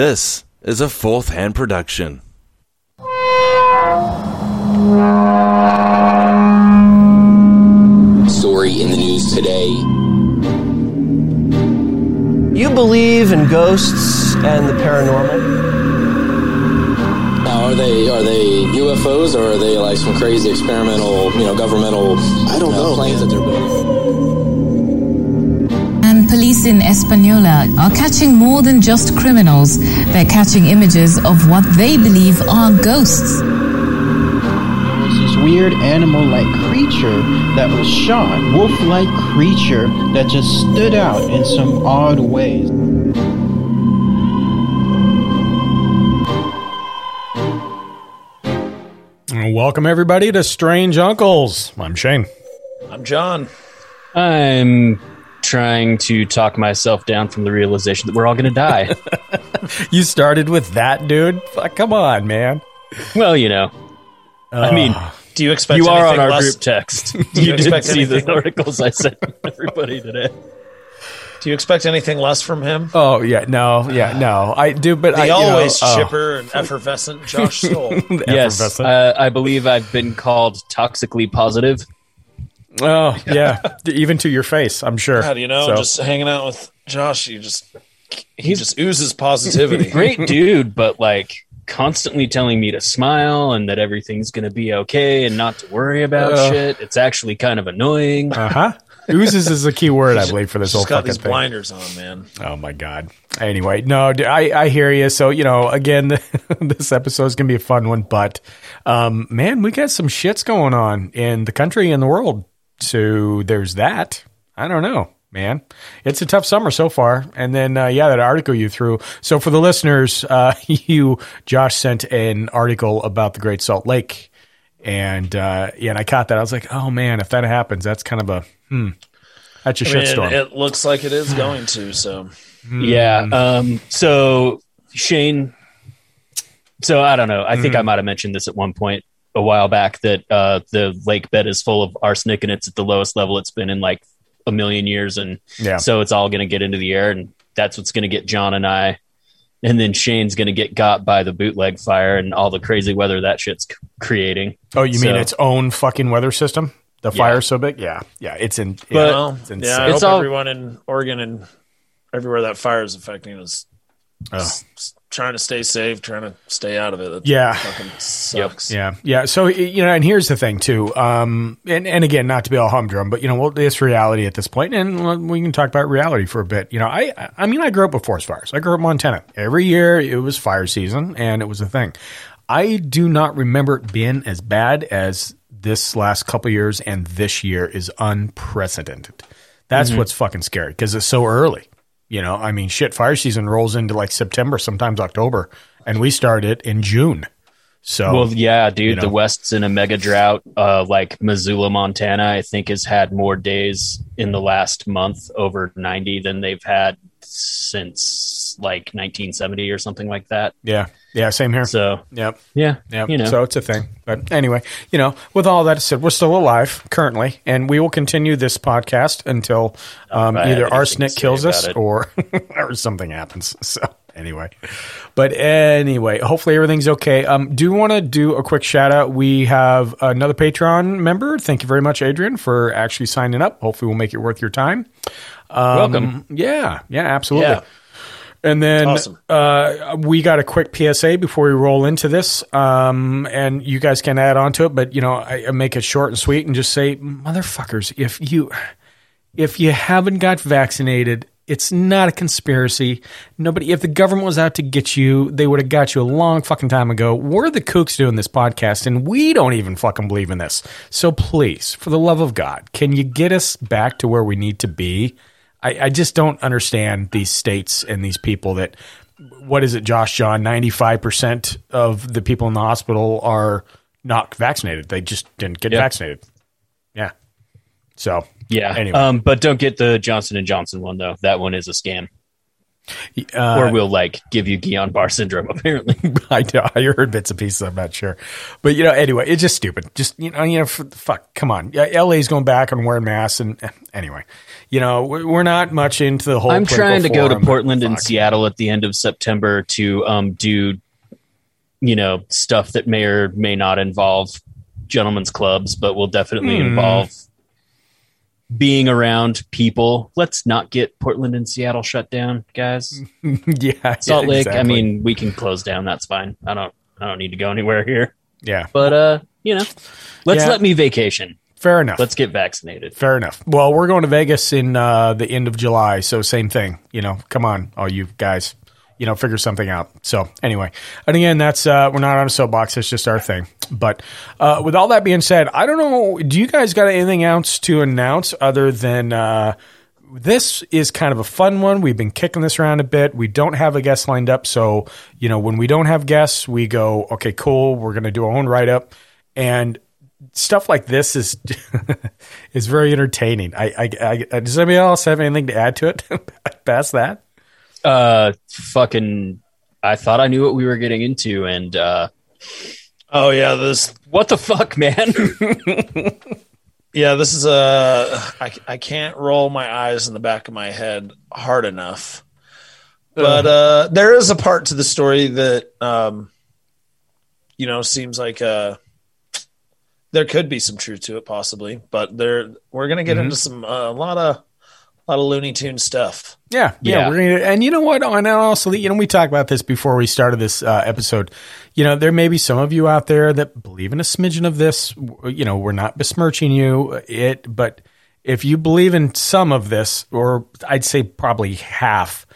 This is a fourth hand production. Story in the news today. You believe in ghosts and the paranormal? Now, are they are they UFOs or are they like some crazy experimental, you know, governmental? I don't know planes that they're building. And police in Española are catching more than just criminals. They're catching images of what they believe are ghosts. There was this weird animal like creature that was shot, wolf like creature that just stood out in some odd ways. Welcome, everybody, to Strange Uncles. I'm Shane. I'm John. I'm trying to talk myself down from the realization that we're all going to die. You started with that, dude? Fuck, come on, man. well, you know, I mean, Do you expect you are on our less- group text. you you did expect see the articles I sent everybody today. Do you expect anything less from him? Oh, yeah, no, yeah, no. I do, but The I you know, always oh, chipper and effervescent Josh Stoll. Yes, effervescent. uh, I believe I've been called toxically positive. Oh, yeah. Even to your face, I'm sure. How do you know? So- Just hanging out with Josh, you just he just oozes positivity. Great dude, but like constantly telling me to smile and that everything's going to be okay and not to worry about Uh. shit. It's actually kind of annoying. Uh huh. Oozes is a key word, I believe, for this whole Just got fucking these thing. blinders on, man. Oh my god. Anyway, no, I I hear you. So you know, again, this episode is gonna be a fun one. But um, man, we got some shits going on in the country and the world. So there's that. I don't know, man. It's a tough summer so far. And then uh, yeah, that article you threw. So for the listeners, uh, you Josh sent an article about the Great Salt Lake. And uh, yeah, and I caught that. I was like, "Oh man, if that happens, that's kind of a hmm, that's a I mean, shitstorm." it looks like it is going to. So Yeah. Um, so Shane, so I don't know. I think I might have mentioned this at one point a while back that uh, the lake bed is full of arsenic and it's at the lowest level it's been in like a million years, and Yeah. so it's all going to get into the air, and that's what's going to get John and I. And then Shane's going to get got by the bootleg fire and all the crazy weather that shit's c- creating. Oh, you mean its own fucking weather system? The fire's so big? Yeah. Yeah. It's in. But- yeah, well, it's insane. yeah, I It's hope all- everyone in Oregon and everywhere that fire is affecting is Oh. s- s- trying to stay safe, trying to stay out of it. That Yeah. fucking sucks. Yeah, yeah. So you know, and here's the thing too. Um, and and again, not to be all humdrum, but you know, well, it's reality at this point, and we can talk about reality for a bit. You know, I I mean, I grew up with forest fires. I grew up in Montana. Every year it was fire season, and it was a thing. I do not remember it being as bad as this last couple years, and this year is unprecedented. That's what's fucking scary because it's so early. You know, I mean, shit, fire season rolls into like September, sometimes October, and we start it in June. So Well, yeah, dude, you know. the West's in a mega drought. Uh, like Missoula, Montana, I think has had more days in the last month over 90 than they've had since like 1970 or something like that. Yeah. Yeah. Same here. So, yep. yeah, Yep. you know, So it's a thing. But anyway, you know, with all that said, we're still alive currently, and we will continue this podcast until um, either arsenic kills us it. or or something happens. So anyway, but anyway, hopefully everything's okay. Um, do want to do a quick shout out. We have another Patreon member. Thank you very much, Adrian, for actually signing up. Hopefully, we'll make it worth your time. Um, welcome. Yeah. Yeah. Absolutely. Yeah. And then Awesome. uh, we got a quick PSA before we roll into this, um, and you guys can add on to it. But you know, I, I make it short and sweet, and just say, motherfuckers, if you if you haven't got vaccinated, it's not a conspiracy. Nobody, if the government was out to get you, they would have got you a long fucking time ago. We're the kooks doing this podcast, and we don't even fucking believe in this. So please, for the love of God, can you get us back to where we need to be? I, I just don't understand these states and these people that. What is it, Josh? John? Ninety five percent of the people in the hospital are not vaccinated. They just didn't get Yeah. vaccinated. Yeah. So yeah. Anyway. Um, but don't get the Johnson and Johnson one though. That one is a scam. Uh, or we'll like give you Guillain Barre syndrome. Apparently, I. I heard bits and pieces. I'm not sure, but you know, anyway, it's just stupid. Just you know, you know, fuck. Come on, LA's going back and wearing masks, and eh, anyway, you know, we- we're not much into the whole. I'm trying to go to Portland and. Seattle at the end of September to um, do, you know, stuff that may or may not involve gentlemen's clubs, but will definitely Hmm. involve being around people. Let's not get Portland and Seattle shut down, guys. yeah, Salt Lake. I mean, we can close down. That's fine. I don't. I don't need to go anywhere here. yeah, But uh, you know, let's Yeah. let me vacation. fair enough. Let's get vaccinated. Fair enough. Well, we're going to Vegas in uh, the end of July, so same thing. You know, come on, all you guys. You know, figure something out. So anyway, and again, that's uh, we're not on a soapbox. It's just our thing. But uh, with all that being said, I don't know. Do you guys got anything else to announce other than uh, this is kind of a fun one? We've been kicking this around a bit. We don't have a guest lined up, so you know when we don't have guests, we go, okay, cool. We're going to do our own write up, and stuff like this is is very entertaining. I, I, I does anybody else have anything to add to it past that? Uh, fucking. I thought I knew what we were getting into, and uh, Oh yeah, this what the fuck, man? yeah this is a I, I can't roll my eyes in the back of my head hard enough. But uh, there is a part to the story that um, you know seems like uh, there could be some truth to it, possibly. But there, we're gonna get into some uh, a lot of a lot of Looney Tune stuff. Yeah, yeah, Yeah. we're gonna, and you know what? And also, you know, we talked about this before we started this uh, episode. You know, there may be some of you out there that believe in a smidgen of this. You know, we're not besmirching you, it, but if you believe in some of this, or I'd say probably half,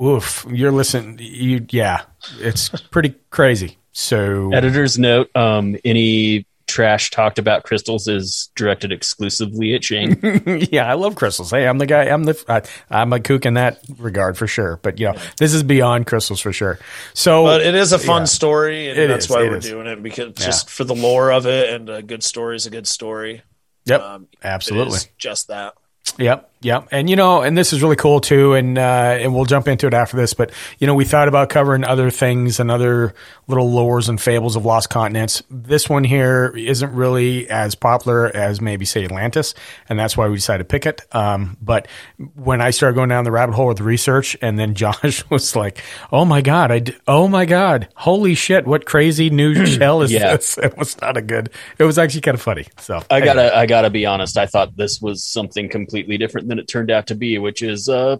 oof, you're listening. You, yeah, it's pretty crazy. So, Editor's note: um, Any trash talked about crystals is directed exclusively at Shane. yeah, I love crystals. Hey, I'm the guy. I'm the I, I'm a kook in that regard for sure. But you know, this is beyond crystals for sure. So, But it is a fun Yeah. story, and It that's is, why we're is. doing it because just for the lore of it, and a good story is a good story. yep, Um, absolutely. is just that. Yep, yep. And you know, and this is really cool too. And uh, and we'll jump into it after this. But you know, we thought about covering other things and other little lores and fables of lost continents. This one here isn't really as popular as maybe say Atlantis, and that's why we decided to pick it. Um, but when I started going down the rabbit hole with research, and then Josh was like, "Oh my god, I d- oh my god, holy shit, what crazy new shell is Yeah. this?" It was not a good. It was actually kind of funny. So I anyway. gotta, I gotta be honest. I thought this was something completely different than it turned out to be, which is uh,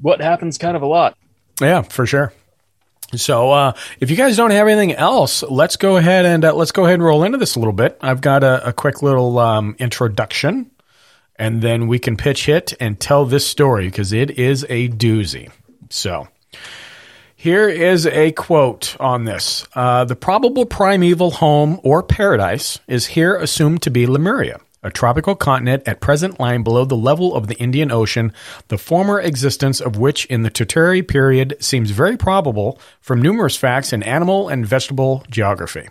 what happens kind of a lot. Yeah, for sure. So, uh, if you guys don't have anything else, let's go ahead and uh, let's go ahead and roll into this a little bit. I've got a, a quick little um, introduction, and then we can pitch hit and tell this story because it is a doozy. So, here is a quote on this: uh, "The probable primeval home or paradise is here assumed to be Lemuria." A tropical continent at present lying below the level of the Indian Ocean, the former existence of which in the Tertiary period seems very probable from numerous facts in animal and vegetable geography.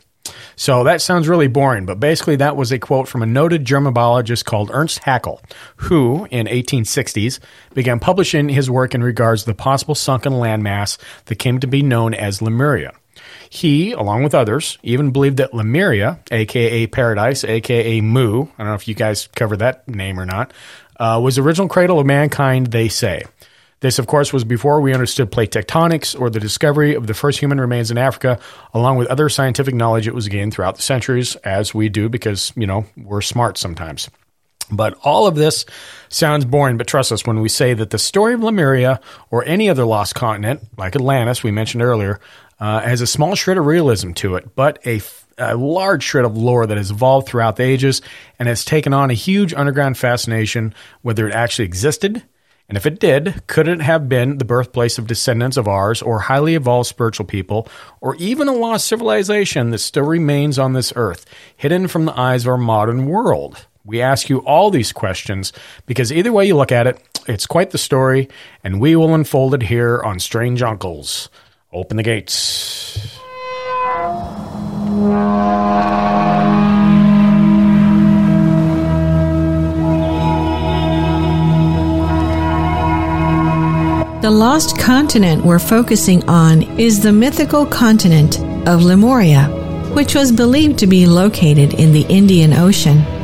So that sounds really boring, but basically that was a quote from a noted German biologist called Ernst Haeckel, who in 1860s began publishing his work in regards to the possible sunken landmass that came to be known as Lemuria. He, along with others, even believed that Lemuria, aka Paradise, aka Mu, I don't know if you guys covered that name or not, uh, was the original cradle of mankind, they say. This, of course, was before we understood plate tectonics or the discovery of the first human remains in Africa, along with other scientific knowledge it was gained throughout the centuries, as we do because, you know, we're smart sometimes. But all of this sounds boring, but trust us when we say that the story of Lemuria or any other lost continent, like Atlantis, we mentioned earlier, uh, has a small shred of realism to it, but a, large shred of lore that has evolved throughout the ages and has taken on a huge underground fascination, whether it actually existed. And if it did, could it have been the birthplace of descendants of ours or highly evolved spiritual people, or even a lost civilization that still remains on this earth, hidden from the eyes of our modern world? We ask you all these questions because either way you look at it, it's quite the story, and we will unfold it here on Strange Uncles. Open the gates. The lost continent we're focusing on is the mythical continent of Lemuria, which was believed to be located in the Indian Ocean.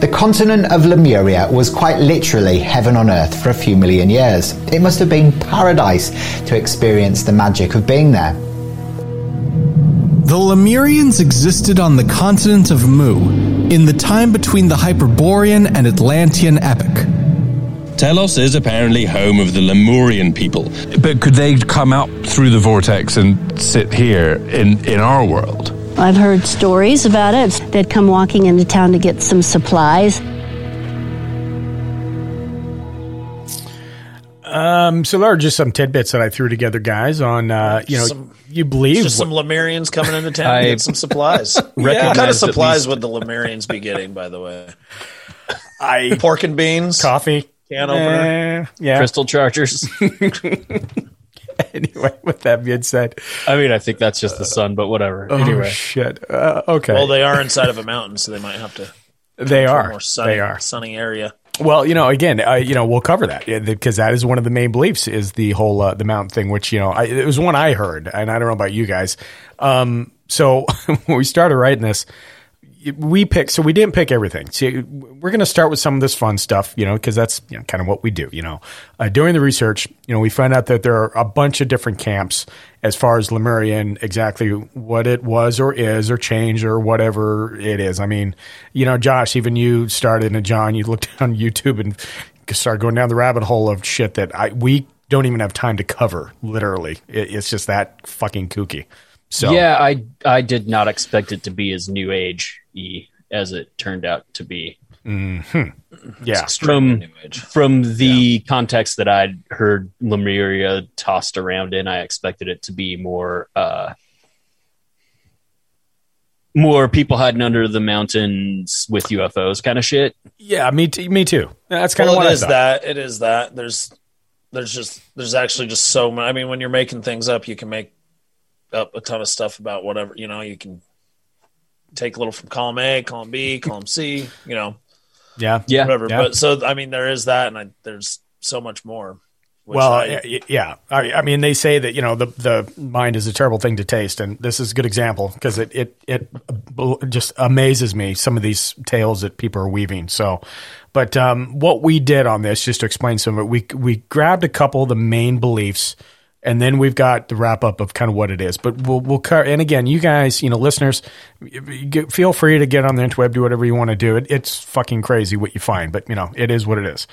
The continent of Lemuria was quite literally heaven on earth for a few million years. It must have been paradise to experience the magic of being there. The Lemurians existed on the continent of Mu in the time between the Hyperborean and Atlantean epoch. Telos is apparently home of the Lemurian people. But could they come out through the vortex and sit here in, in our world? I've heard stories about it. They'd come walking into town to get some supplies. Um, so there are just some tidbits that I threw together, guys. On uh, you know, Some- you believe Just some what- Lemurians coming into town I to get some supplies. yeah, what kind of supplies would the Lemurians be getting, by the way? I Pork and beans, coffee, can opener. Eh, yeah. Crystal chargers. anyway, with that being said, I mean, I think that's just the sun, but whatever. oh anyway, shit. Uh, okay, Well, they are inside of a mountain, so they might have to. they to a are. more sunny, They are. sunny area. Well, you know, again, uh, you know, we'll cover that because that is one of the main beliefs is the whole uh, the mountain thing, which you know, I, it was one I heard, and I don't know about you guys. Um, so when we started writing this, we picked. So we didn't pick everything. See, we're going to start with some of this fun stuff, you know, because that's you know, kind of what we do. You know, uh, during the research, you know, we found out that there are a bunch of different camps as far as Lemurian, exactly what it was or is or changed or whatever it is. I mean, you know, Josh, even you started, and John, you looked on YouTube and started going down the rabbit hole of shit that I we don't even have time to cover. Literally, it, it's just that fucking kooky. So yeah, I I did not expect it to be as new age y as it turned out to be. Mm-hmm. yeah, From from the context that I'd heard Lemuria tossed around in, I expected it to be more uh, more people hiding under the mountains with UFOs kind of shit. yeah, me t- me too. That's kind well, of what it I is thought. that. It is that. There's, there's just, there's actually just so much. I mean, when you're making things up, you can make up a ton of stuff about whatever. You know, you can take a little from column A, column B, column C. You know, Yeah, Yeah, whatever. yeah. But so, I mean, there is that, and I, there's so much more. Well, I- y- y- yeah. I, I mean, they say that you know the the mind is a terrible thing to taste, and this is a good example because it it it just amazes me some of these tales that people are weaving. So, but um, what we did on this, just to explain some of it, we we grabbed a couple of the main beliefs. And then we've got the wrap up of kind of what it is, but we'll we'll cover. And again, you guys, you know, listeners, feel free to get on the interweb, do whatever you want to do. It, it's fucking crazy what you find, but you know, it is what it is.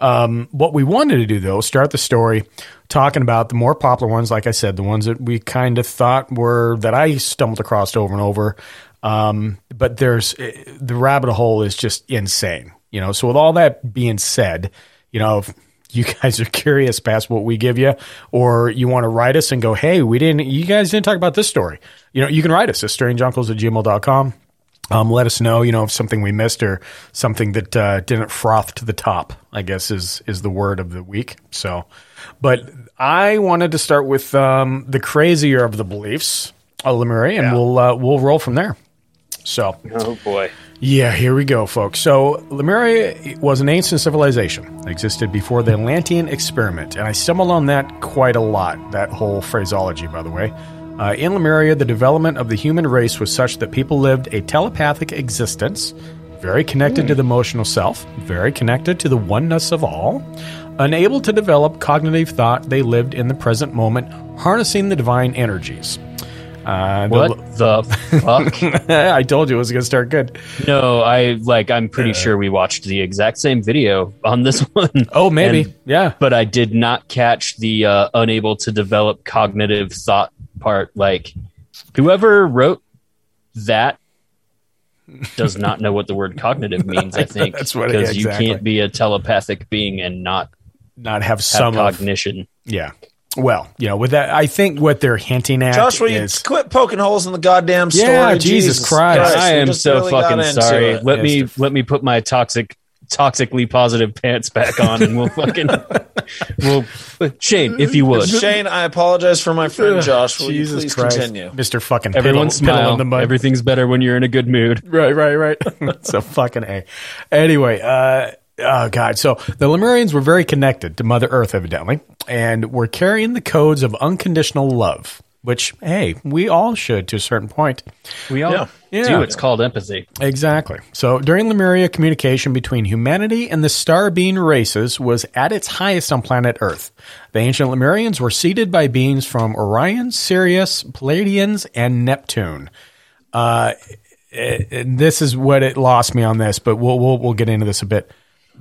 Um, what we wanted to do though, start the story talking about the more popular ones, like I said, the ones that we kind of thought were that I stumbled across over and over. Um, but there's eh, the rabbit hole is just insane, you know. So with all that being said, you know, if you guys are curious past what we give you, or you want to write us and go, hey, we didn't, you guys didn't talk about this story. You know, you can write us at strangeuncles at gmail.com. Um, let us know, you know, if something we missed or something that uh, didn't froth to the top. I guess is is the word of the week. So, but I wanted to start with um, the crazier of the beliefs, of Lemuria, and we'll uh, we'll roll from there. So, Oh boy. Yeah, here we go, folks. So, Lemuria was an ancient civilization existed before the Atlantean experiment, and I stumbled on that quite a lot, that whole phraseology, by the way. Uh, in Lemuria, the development of the human race was such that people lived a telepathic existence, very connected to the emotional self, very connected to the oneness of all. Unable to develop cognitive thought, they lived in the present moment, harnessing the divine energies. Uh, the- What the fuck? I told you it was going to start good. No, I like. I'm pretty sure we watched the exact same video on this one. Oh, maybe. And- yeah. but I did not catch the uh, unable to develop cognitive thought part. Like, whoever wrote that does not know what the word cognitive means. I think That's what it- because exactly. you can't be a telepathic being and not Not have have some of, cognition. yeah. Well, you know, with that, I think what they're hinting at Josh, will you quit poking holes in the goddamn story? Yeah, Jesus Christ. I am so really fucking sorry. it. Let me Yes, let me put my toxic toxically positive pants back on and we'll fucking we'll Shane, if you would. Shane, I apologize for my friend Josh. Will Jesus you please Christ, continue? Mr. Fucking Everyone piddle, piddle smile. in the mud. Everything's better when you're in a good mood. Right, right, right. so fucking a. Anyway, uh, Oh God! So the Lemurians were very connected to Mother Earth, evidently, and were carrying the codes of unconditional love. Which, hey, we all should to a certain point. We all Yeah. do. It's called empathy. Exactly. So during Lemuria, communication between humanity and the star being races was at its highest on planet Earth. The ancient Lemurians were seeded by beings from Orion, Sirius, Pleiadians, and Neptune. Uh, and this is what it lost me on this, but we'll we'll, we'll get into this a bit.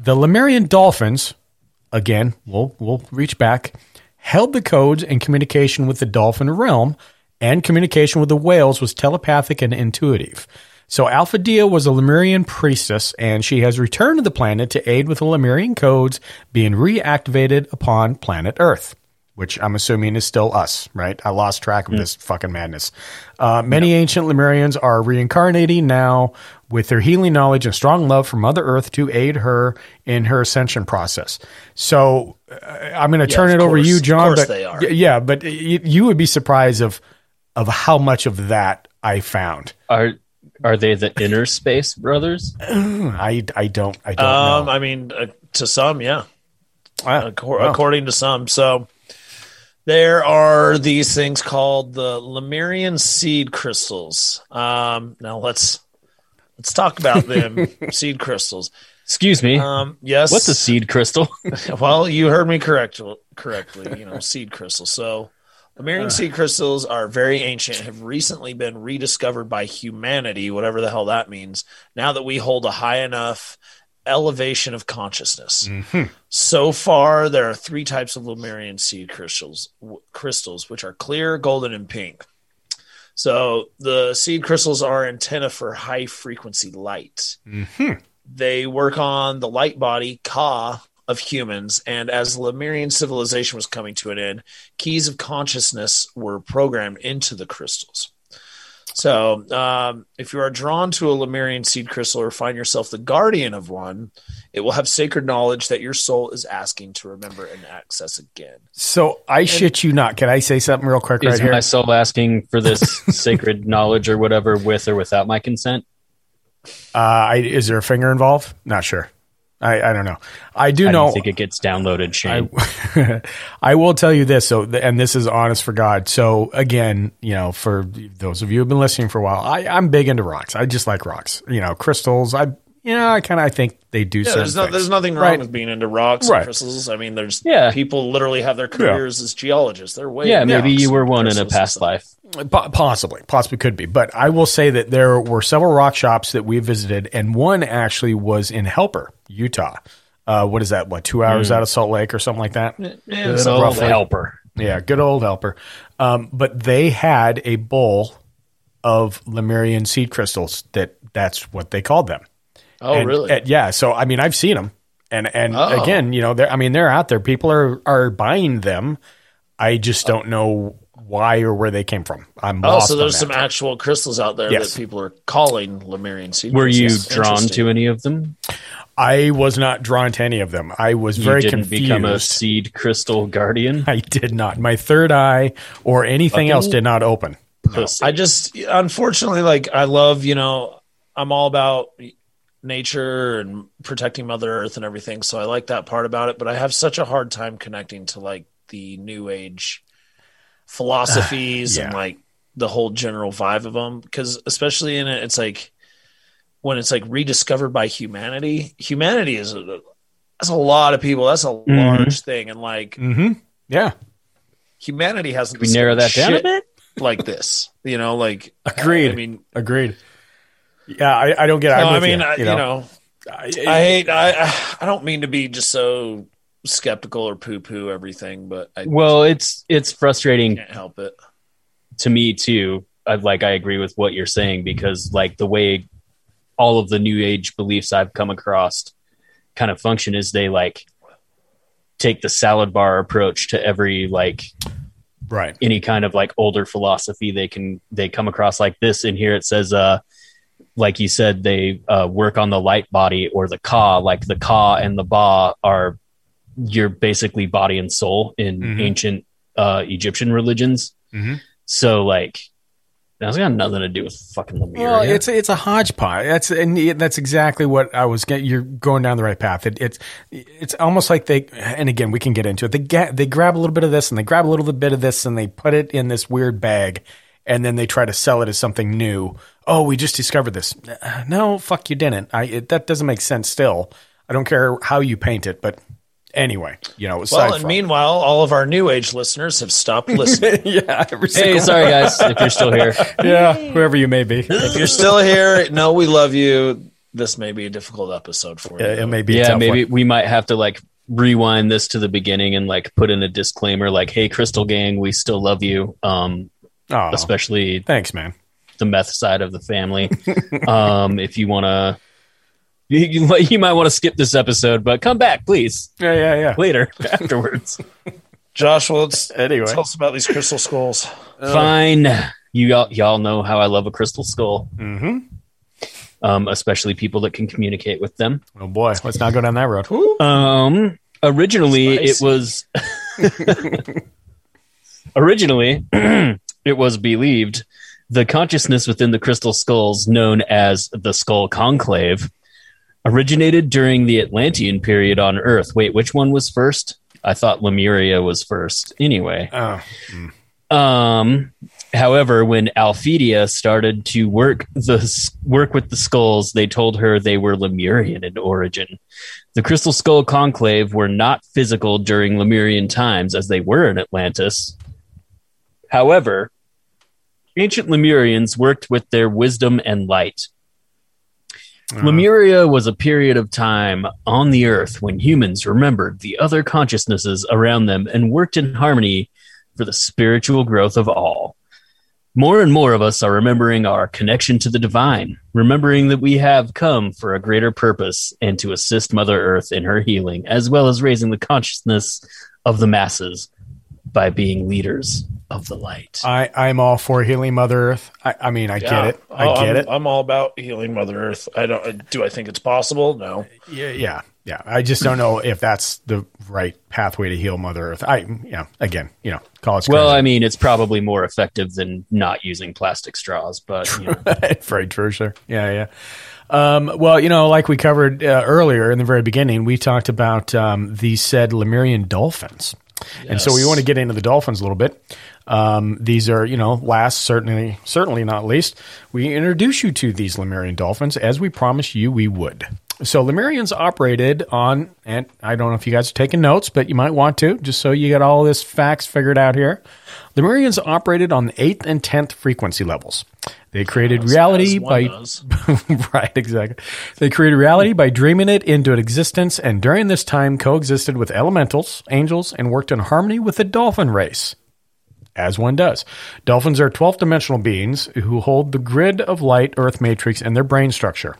The Lemurian dolphins, again, we'll we'll reach back, held the codes and communication with the dolphin realm, and communication with the whales was telepathic and intuitive. So Alphedia was a Lemurian priestess, and she has returned to the planet to aid with the Lemurian codes being reactivated upon planet Earth, which I'm assuming is still us, right? I lost track of this fucking madness. Uh, many ancient Lemurians are reincarnating now with their healing knowledge and strong love for Mother Earth to aid her in her ascension process. So uh, I'm going to Yeah, turn of it over to you, course. Of John. course but they are. y- yeah, but you, you would be surprised of of how much of that I found. Are are they the inner space brothers? I, I don't I don't Um, know. I mean, uh, to some, yeah. Accor- wow. According to some, so there are these things called the Lemurian seed crystals. Um, now let's let's talk about them seed crystals. Excuse me. Um, yes. What's a seed crystal? well, you heard me correct correctly. You know, seed crystals. So, Lemurian seed crystals are very ancient. Have recently been rediscovered by humanity, whatever the hell that means. Now that we hold a high enough elevation of consciousness. So far, there are three types of Lemurian seed crystals, w- crystals, which are clear, golden, and pink. So the seed crystals are antenna for high frequency light. Mm-hmm. They work on the light body Ka of humans, and as Lemurian civilization was coming to an end, keys of consciousness were programmed into the crystals. So, um, if you are drawn to a Lemurian seed crystal or find yourself the guardian of one, it will have sacred knowledge that your soul is asking to remember and access again. So I shit you not. Can I say something real quick Is right here? my soul asking for this sacred knowledge or whatever with or without my consent? Uh, I, is there a finger involved? Not sure. I, I don't know. I do How know. you think it gets downloaded, Shane? I, I will tell you this. So, and this is honest for God. So, again, you know, for those of you who've been listening for a while, I, I'm big into rocks. I just like rocks. You know, crystals. I, you know, I kind of I think they do. Yeah, there's, no, there's nothing wrong Right. with being into rocks Right. and crystals. I mean, there's Yeah. people literally have their careers as geologists. They're way yeah, maybe you were one in a past life. Po- Possibly, possibly could be. But I will say that there were several rock shops that we visited, and one actually was in Helper, Utah. Uh, what is that? What two hours Mm. out of Salt Lake or something like that? Yeah, Good old roughly. helper. Yeah, good old Helper. Um, but they had a bowl of Lemurian seed crystals. That that's what they called them. Oh, And- really? and- yeah. So I mean, I've seen them, and and Oh. again, you know, they're, I mean, they're out there. People are are buying them. I just don't know why or where they came from. I'm Oh, lost so on there's that. some actual crystals out there Yes. that people are calling Lemurian seed Were you drawn to any of them? I was not drawn to any of them. I was You very didn't confused. become a seed crystal guardian. I did not. My third eye or anything Fucking else did not open. Pussy. I just unfortunately like I love, you know, I'm all about nature and protecting mother earth and everything, so I like that part about it, but I have such a hard time connecting to like the new age philosophies and like the whole general vibe of them because especially in it it's like when it's like rediscovered by humanity, humanity is a that's a lot of people. That's a large thing and like Mm-hmm. Yeah. humanity hasn't we narrow that down a bit? like this. You know, like Agreed. I mean, Agreed. Yeah, I, I don't get. it. no, I'm I with mean, you, I, you you know. know, I hate. I I don't mean to be just so skeptical or poo poo everything, but I Well, it's it's frustrating can't help it. to me too. I, like I agree with what you're saying because like the way all of the new age beliefs I've come across kind of function is they like take the salad bar approach to every like right any kind of like older philosophy they can they come across like this in here it says uh like you said they uh work on the light body or the ka like the ka and the ba are you're basically body and soul in Mhm. ancient uh egyptian religions Mhm. so like That's got nothing to do with fucking Lemuria. Well, it's it's a hodgepodge. That's and that's exactly what I was. Get, you're going down the right path. It, it's it's almost like they. And again, we can get into it. They get they grab a little bit of this and they grab a little bit of this and they put it in this weird bag, and then they try to sell it as something new. Oh, we just discovered this. Uh, No, fuck, you didn't. I it, that doesn't make sense. Still, I don't care how you paint it, but anyway, you know. aside Well, and from- meanwhile, all of our new age listeners have stopped listening. yeah. every Hey, sorry guys, if you're still here. yeah, whoever you may be. if you're still here, no, we love you. This may be a difficult episode for you. it may be. a yeah, tough maybe one. we might have to like rewind this to the beginning and like put in a disclaimer like, "Hey, Crystal Gang, we still love you." Um, Oh, especially thanks, man. the meth side of the family. um, if you want to, you, you, you might want to skip this episode, but come back, please. Yeah, yeah, yeah. Later, afterwards. Joshua, let's anyway. tell us about these crystal skulls. Fine. You all, y'all know how I love a crystal skull. Mm-hmm. Um, especially people that can communicate with them. Oh boy, let's not go down that road. Um, originally it was originally it was believed the consciousness within the crystal skulls known as the skull conclave originated during the Atlantean period on Earth. Wait, which one was first? I thought Lemuria was first. Anyway, Oh, um, however, when Alphedia started to work the work with the skulls, they told her they were Lemurian in origin. The Crystal Skull Conclave were not physical during Lemurian times as they were in Atlantis. However, ancient Lemurians worked with their wisdom and light. Uh-huh. Lemuria was a period of time on the earth when humans remembered the other consciousnesses around them and worked in harmony for the spiritual growth of all. More and more of us are remembering our connection to the divine, remembering that we have come for a greater purpose and to assist Mother Earth in her healing, as well as raising the consciousness of the masses by being leaders of the light. I, I'm all for healing Mother Earth. I, I mean, I get it. I Oh, get I'm, it. I'm all about healing Mother Earth. I don't. Do I think it's possible? No. yeah, yeah, yeah. I just don't know if that's the right pathway to heal Mother Earth. I, yeah, again, you know, call it Well, crazy. I mean, it's probably more effective than not using plastic straws, but you know. right, for sure. Yeah, yeah. Um, well, you know, like we covered uh, earlier in the very beginning, we talked about um, the said Lemurian dolphins. And so we want to get into the dolphins a little bit. Um, these are, you know, last certainly, certainly not least, we introduce you to these Lemurian dolphins as we promised you we would. So Lemurians operated on, and I don't know if you guys are taking notes, but you might want to, just so you get all this facts figured out here. Lemurians operated on the eighth and tenth frequency levels. They created reality as by right, exactly. They created reality by dreaming it into existence, and during this time coexisted with elementals, angels, and worked in harmony with the dolphin race. As one does. Dolphins are 12 dimensional beings who hold the grid of light Earth matrix in their brain structure.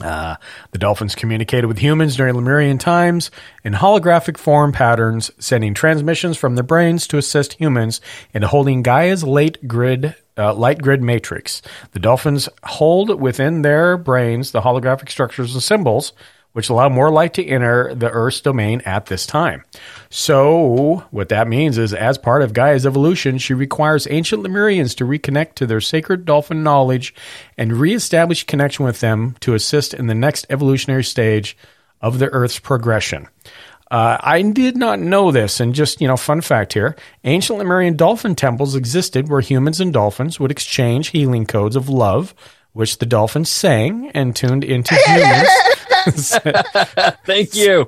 Uh, the dolphins communicated with humans during Lemurian times in holographic form patterns, sending transmissions from their brains to assist humans in holding Gaia's light grid, uh, light grid matrix. The dolphins hold within their brains the holographic structures and symbols, which allow more light to enter the Earth's domain at this time. So, what that means is, as part of Gaia's evolution, she requires ancient Lemurians to reconnect to their sacred dolphin knowledge and reestablish connection with them to assist in the next evolutionary stage of the Earth's progression. Uh, I did not know this, and just you know, fun fact here: ancient Lemurian dolphin temples existed where humans and dolphins would exchange healing codes of love, which the dolphins sang and tuned into humans. Thank you.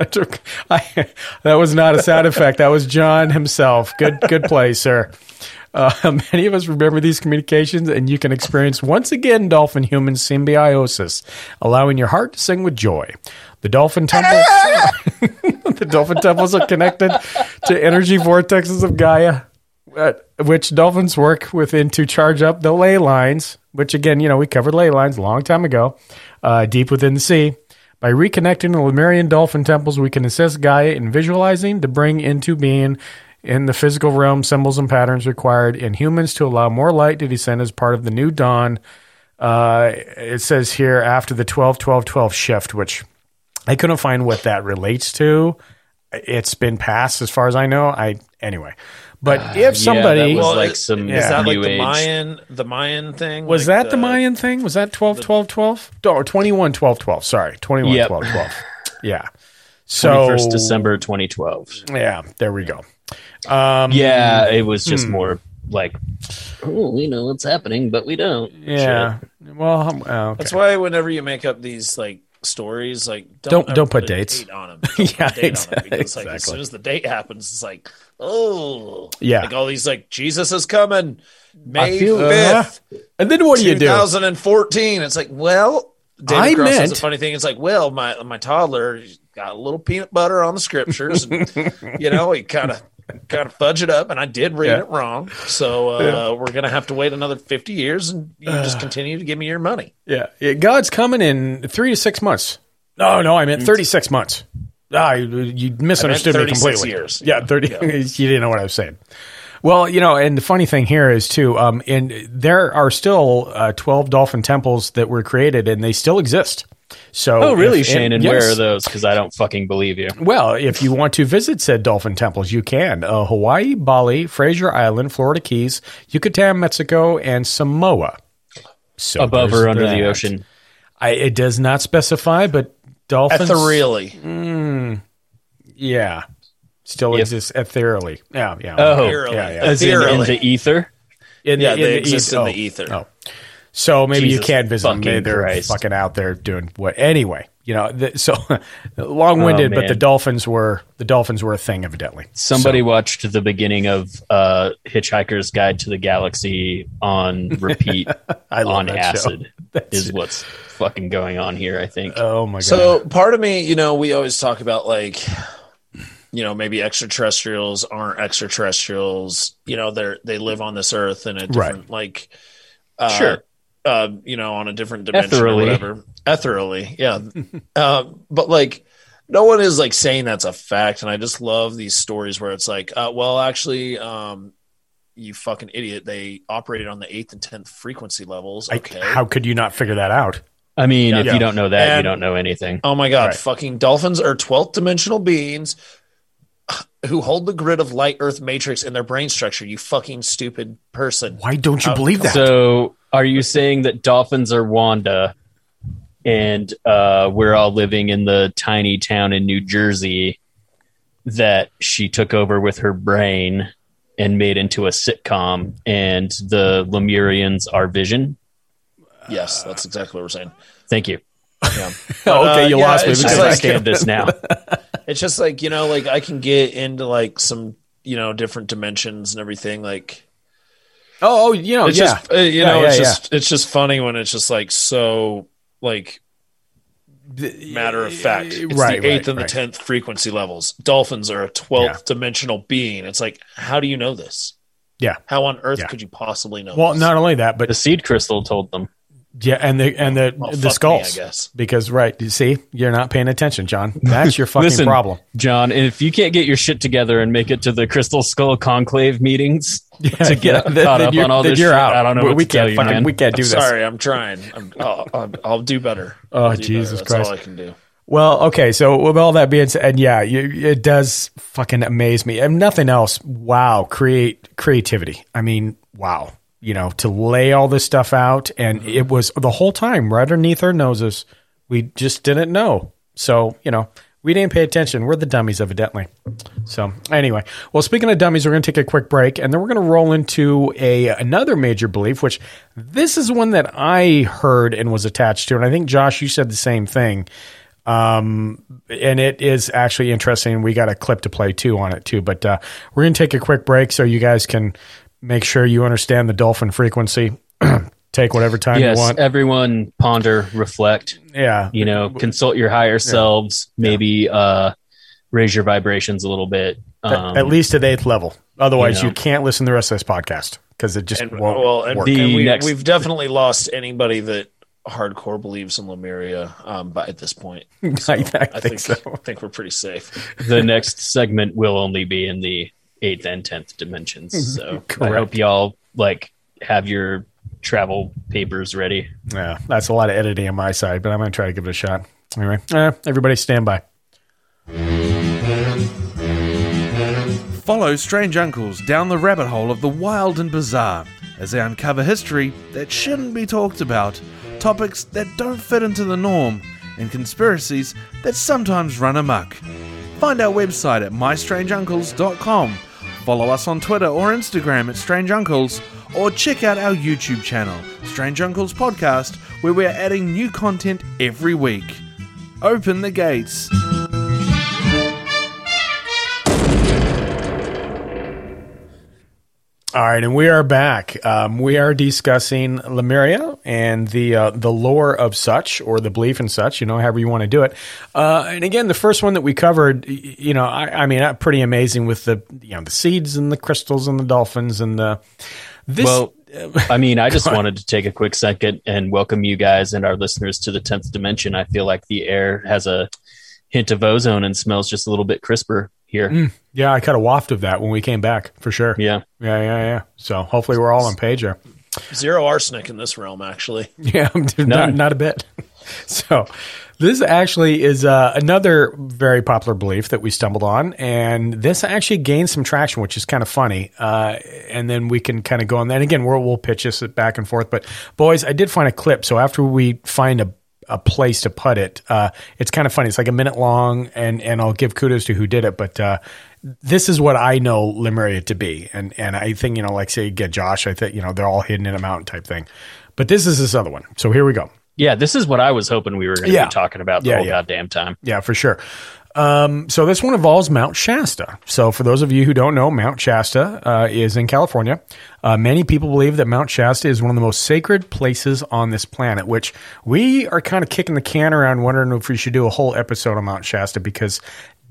I, that was not a sound effect. That was John himself. Good, good play, sir. Uh, many of us remember these communications, and you can experience once again dolphin human symbiosis, allowing your heart to sing with joy. The dolphin temples, the dolphin temples are connected to energy vortexes of Gaia, uh, which dolphins work within to charge up the ley lines. Which again, you know, we covered ley lines a long time ago, uh, deep within the sea. By reconnecting the Lemurian dolphin temples, we can assist Gaia in visualizing to bring into being in the physical realm symbols and patterns required in humans to allow more light to descend as part of the new dawn. Uh, it says here after the 12 12 12 shift, which I couldn't find what that relates to. It's been passed as far as I know. I anyway. But if somebody that was Well, like it- some is that like new the. Mayan the Mayan thing? was Like that the, Mayan thing? Was that 12 12 12? Or 21 12 12. Sorry. 21 Yep. 12 12. Yeah. So 21st December 2012. Yeah, there we go. Um Yeah, it was just hmm. more like, oh, we know what's happening, but we don't. Yeah. Well, um, uh, okay. That's why whenever you make up these like stories, like Don't- don't don't ever put dates. date on them. Don't Yeah, put a date exa- because like as soon as the date happens, it's like oh Yeah. like all these like Jesus is coming May feel- fifth, And then what do you do? 2014. It's like well, David I Cross has meant- a funny thing. It's like well, my my toddler got a little peanut butter on the scriptures, and you know he kind of. Kind of fudge it up, and I did read Yeah. it wrong. So uh, Yeah. we're gonna have to wait another fifty years, and you just continue to give me your money. Yeah. Yeah, God's coming in 3 to 6 months. No, no, I meant 36 months. Ah, you, you misunderstood me completely. years. Yeah, 30 you didn't know what I was saying. Well, you know, and the funny thing here is too, um, and there are still uh, twelve dolphin temples that were created, and they still exist. So, Oh, really, if- Shane? And yes. where are those? Because I don't fucking believe you. Well, if you want to visit said dolphin temples, you can. Uh, Hawaii, Bali, Fraser Island, Florida Keys, Yucatan, Mexico, and Samoa. So Above or under the ocean? I, it does not specify, but dolphins. Ethereally. Mm, yeah. Still If- exists ethereally. Yeah, yeah. Oh, yeah, yeah. as in, in the ether? In Yeah, the, they in exist the in oh, the ether. Oh. So maybe Jesus you can't visit them. They, fucking they're Christ. fucking out there doing what? Anyway, you know. The, so long-winded, Oh, but the dolphins were the dolphins were a thing, evidently. Somebody watched the beginning of uh, Hitchhiker's Guide to the Galaxy on repeat I on that show. acid. That's Is what's fucking going on here. I think. Oh my god! So part of me, you know, we always talk about like, you know, maybe extraterrestrials aren't extraterrestrials. You know, they're they live on this earth in a different like, uh, Sure. Uh, you know, on a different dimension Ethereally. or whatever. Ethereally, yeah. uh, but like, no one is like saying that's a fact, and I just love these stories where it's like, uh, well, actually, um, you fucking idiot, they operated on the eighth and tenth frequency levels. I- Okay, how could you not figure that out? I mean, if Yeah. you don't know that, you don't know anything. Oh my god, Right. fucking dolphins are 12th dimensional beings who hold the grid of light earth matrix in their brain structure, you fucking stupid person. Why don't you How- believe that? So, are you saying that dolphins are Wanda, and uh, we're all living in the tiny town in New Jersey that she took over with her brain and made into a sitcom, and the Lemurians are Vision? Yes, that's exactly what we're saying. Thank you. Yeah. Oh, okay, uh, you yeah, lost me I because just like- understand this now. It's just like, you know, like I can get into like some, you know, different dimensions and everything like Oh, oh, you know, it's yeah. just uh, you Yeah, know, yeah, it's yeah. just it's just funny when it's just like so like matter of fact. It's right, the eighth right, and the right. tenth frequency levels. Dolphins are a twelfth Yeah. dimensional being. It's like, how do you know this? Yeah. How on earth Yeah. could you possibly know? Well, this? not only that, but The seed crystal told them. Yeah, and the and the Well, the fuck me, skulls. I guess. Because right, you see, you're not paying attention, John. That's your fucking Listen, problem. John, if you can't get your shit together and make it to the Crystal Skull Conclave meetings to get then- caught then up you're- on all this you're shit, out. I don't know We- what we to can't you, fucking- man. we can't do I'm this. sorry, I'm trying. I'm, I'll, I'll, I'll do better. Oh, I'll do Jesus better. That's Christ. all I can do. Well, okay, so with all that being said, yeah, you, it does fucking amaze me. And nothing else. Wow, create creativity. I mean, wow. You know, to lay all this stuff out, and Mm-hmm. it was the whole time right underneath our noses. We just didn't know. So you know, we didn't pay attention. We're the dummies, evidently. So anyway, well, speaking of dummies, we're going to take a quick break, and then we're going to roll into a another major belief, which this is one that I heard and was attached to, and I think Josh, you said the same thing. Um, and it is actually interesting. We got a clip to play too on it too, but uh, we're going to take a quick break so you guys can make sure you understand the dolphin frequency. take whatever time yes, you want. everyone ponder, reflect. Yeah. You know, consult your higher selves. Maybe uh, raise your vibrations a little bit. At- Um, at least at eighth level. Otherwise, you you, can't listen to the rest of this podcast because it just And, won't well, and, work. and we, next- we've definitely lost anybody that hardcore believes in Lemuria um, by at this point. So I, I think so. I think we're pretty safe. the next segment will only be in the eighth and tenth dimensions. So I hope y'all like have your travel papers ready. Yeah, that's a lot of editing on my side, but I'm going to try to give it a shot. Anyway, uh, everybody stand by. Follow Strange Uncles down the rabbit hole of the wild and bizarre as they uncover history that shouldn't be talked about, topics that don't fit into the norm, and conspiracies that sometimes run amok. Find our website at mystrangeuncles.com. Follow us on Twitter or Instagram at Strange Uncles, or check out our YouTube channel, Strange Uncles Podcast, where we're adding new content every week. Open the gates. All right, and we are back. Um, we are discussing Lemuria and the uh, the lore of such, or the belief in such, you know, however you want to do it. Uh, and again, the first one that we covered, you know, I, I mean, uh, pretty amazing with the you know the seeds and the crystals and the dolphins and the this. well, I mean, I just wanted to take a quick second and welcome you guys and our listeners to the 10th dimension. I feel like the air has a hint of ozone and smells just a little bit crisper here. Mm, yeah, I caught a waft of that when we came back for sure. Yeah, yeah, yeah, yeah. So hopefully we're all on page there. Zero arsenic in this realm, actually. Yeah, not, not a bit. So, this actually is uh, another very popular belief that we stumbled on, and this actually gained some traction, which is kind of funny. Uh, and then we can kind of go on that. And again, we'll, we'll pitch this back and forth. But, boys, I did find a clip. So, after we find a a place to put it. Uh, it's kind of funny. It's like a minute long, and and I'll give kudos to who did it. But uh, this is what I know Lemuria to be, and and I think you know, like say, get Josh. I think you know they're all hidden in a mountain type thing. But this is this other one. So here we go. Yeah, this is what I was hoping we were going to Yeah. be talking about the Yeah, whole yeah. goddamn time. Yeah, for sure. Um, so this one involves Mount Shasta. So for those of you who don't know, Mount Shasta uh, is in California. Uh, many people believe that Mount Shasta is one of the most sacred places on this planet, which we are kind of kicking the can around, wondering if we should do a whole episode on Mount Shasta because,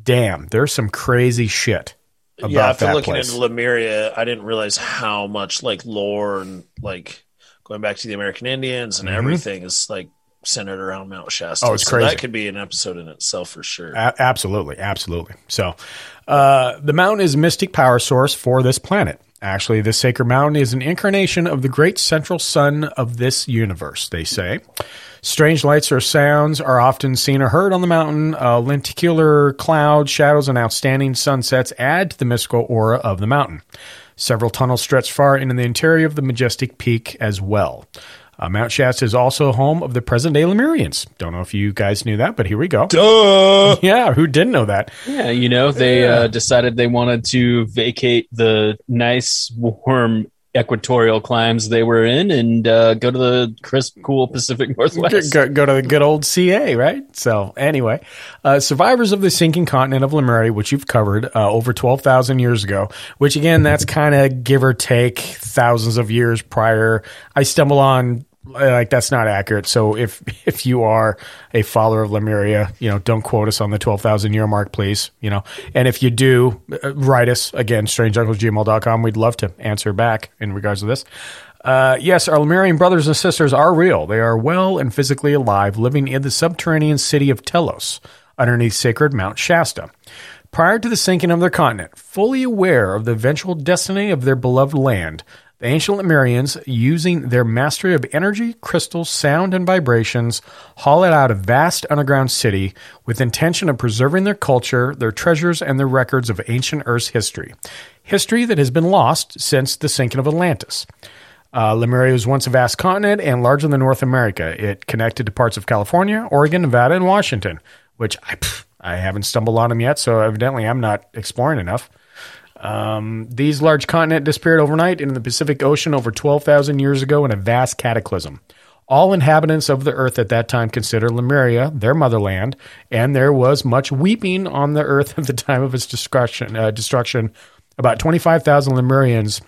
damn, there's some crazy shit about yeah, after that looking place. into Lemuria, I didn't realize how much like lore and like going back to the American Indians and Mhm. everything is like centered around Mount Shasta. Oh, it's So crazy. that could be an episode in itself for sure. A- absolutely, absolutely. So, uh, the mountain is a mystic power source for this planet. Actually, this sacred mountain is an incarnation of the great central sun of this universe. They say. Strange lights or sounds are often seen or heard on the mountain. Uh, lenticular clouds, shadows, and outstanding sunsets add to the mystical aura of the mountain. Several tunnels stretch far into the interior of the majestic peak as well. Uh, Mount Shasta is also home of the present day Lemurians. Don't know if you guys knew that, but here we go. Duh. Yeah, who didn't know that? Yeah, you know, they uh, decided they wanted to vacate the nice, warm equatorial climes they were in and uh, go to the crisp, cool Pacific Northwest. Go, go to the good old CA, right? So, anyway, uh, survivors of the sinking continent of Lemuria, which you've covered uh, over 12,000 years ago, which again, that's kind of give or take thousands of years prior. I stumble on like that's not accurate. So if if you are a follower of Lemuria, you know, don't quote us on the 12,000 year mark, please. You know, and if you do, uh, write us again, strangeunclesgmail.com. We'd love to answer back in regards to this. Uh, yes, our Lemurian brothers and sisters are real. They are well and physically alive, living in the subterranean city of Telos, underneath sacred Mount Shasta. Prior to the sinking of their continent, fully aware of the eventual destiny of their beloved land, the ancient Lemurians, using their mastery of energy, crystals, sound, and vibrations, hollowed out a vast underground city with intention of preserving their culture, their treasures, and their records of ancient Earth's history. History that has been lost since the sinking of Atlantis. Uh, Lemuria was once a vast continent and larger than North America. It connected to parts of California, Oregon, Nevada, and Washington, which I, pff, I haven't stumbled on them yet, so evidently I'm not exploring enough. Um, these large continent disappeared overnight in the Pacific Ocean over 12,000 years ago in a vast cataclysm. All inhabitants of the earth at that time considered Lemuria their motherland, and there was much weeping on the earth at the time of its destruction. Uh, destruction. About 25,000 Lemurians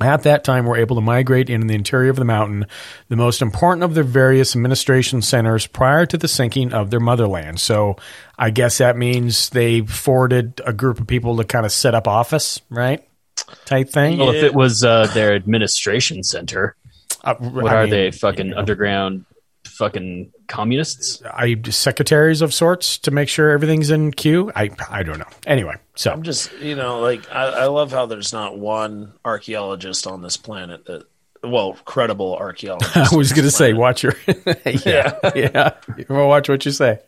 at that time were able to migrate into the interior of the mountain, the most important of their various administration centers prior to the sinking of their motherland. So I guess that means they forwarded a group of people to kind of set up office, right? Type thing. Well, if it was uh, their administration center, what I are mean, they? Fucking underground, fucking communists? Are you secretaries of sorts to make sure everything's in queue? I I don't know. Anyway, so I'm just, you know, like I, I love how there's not one archaeologist on this planet that, well, credible archaeologist. I was going to say, watch your, yeah, yeah. You wanna watch what you say.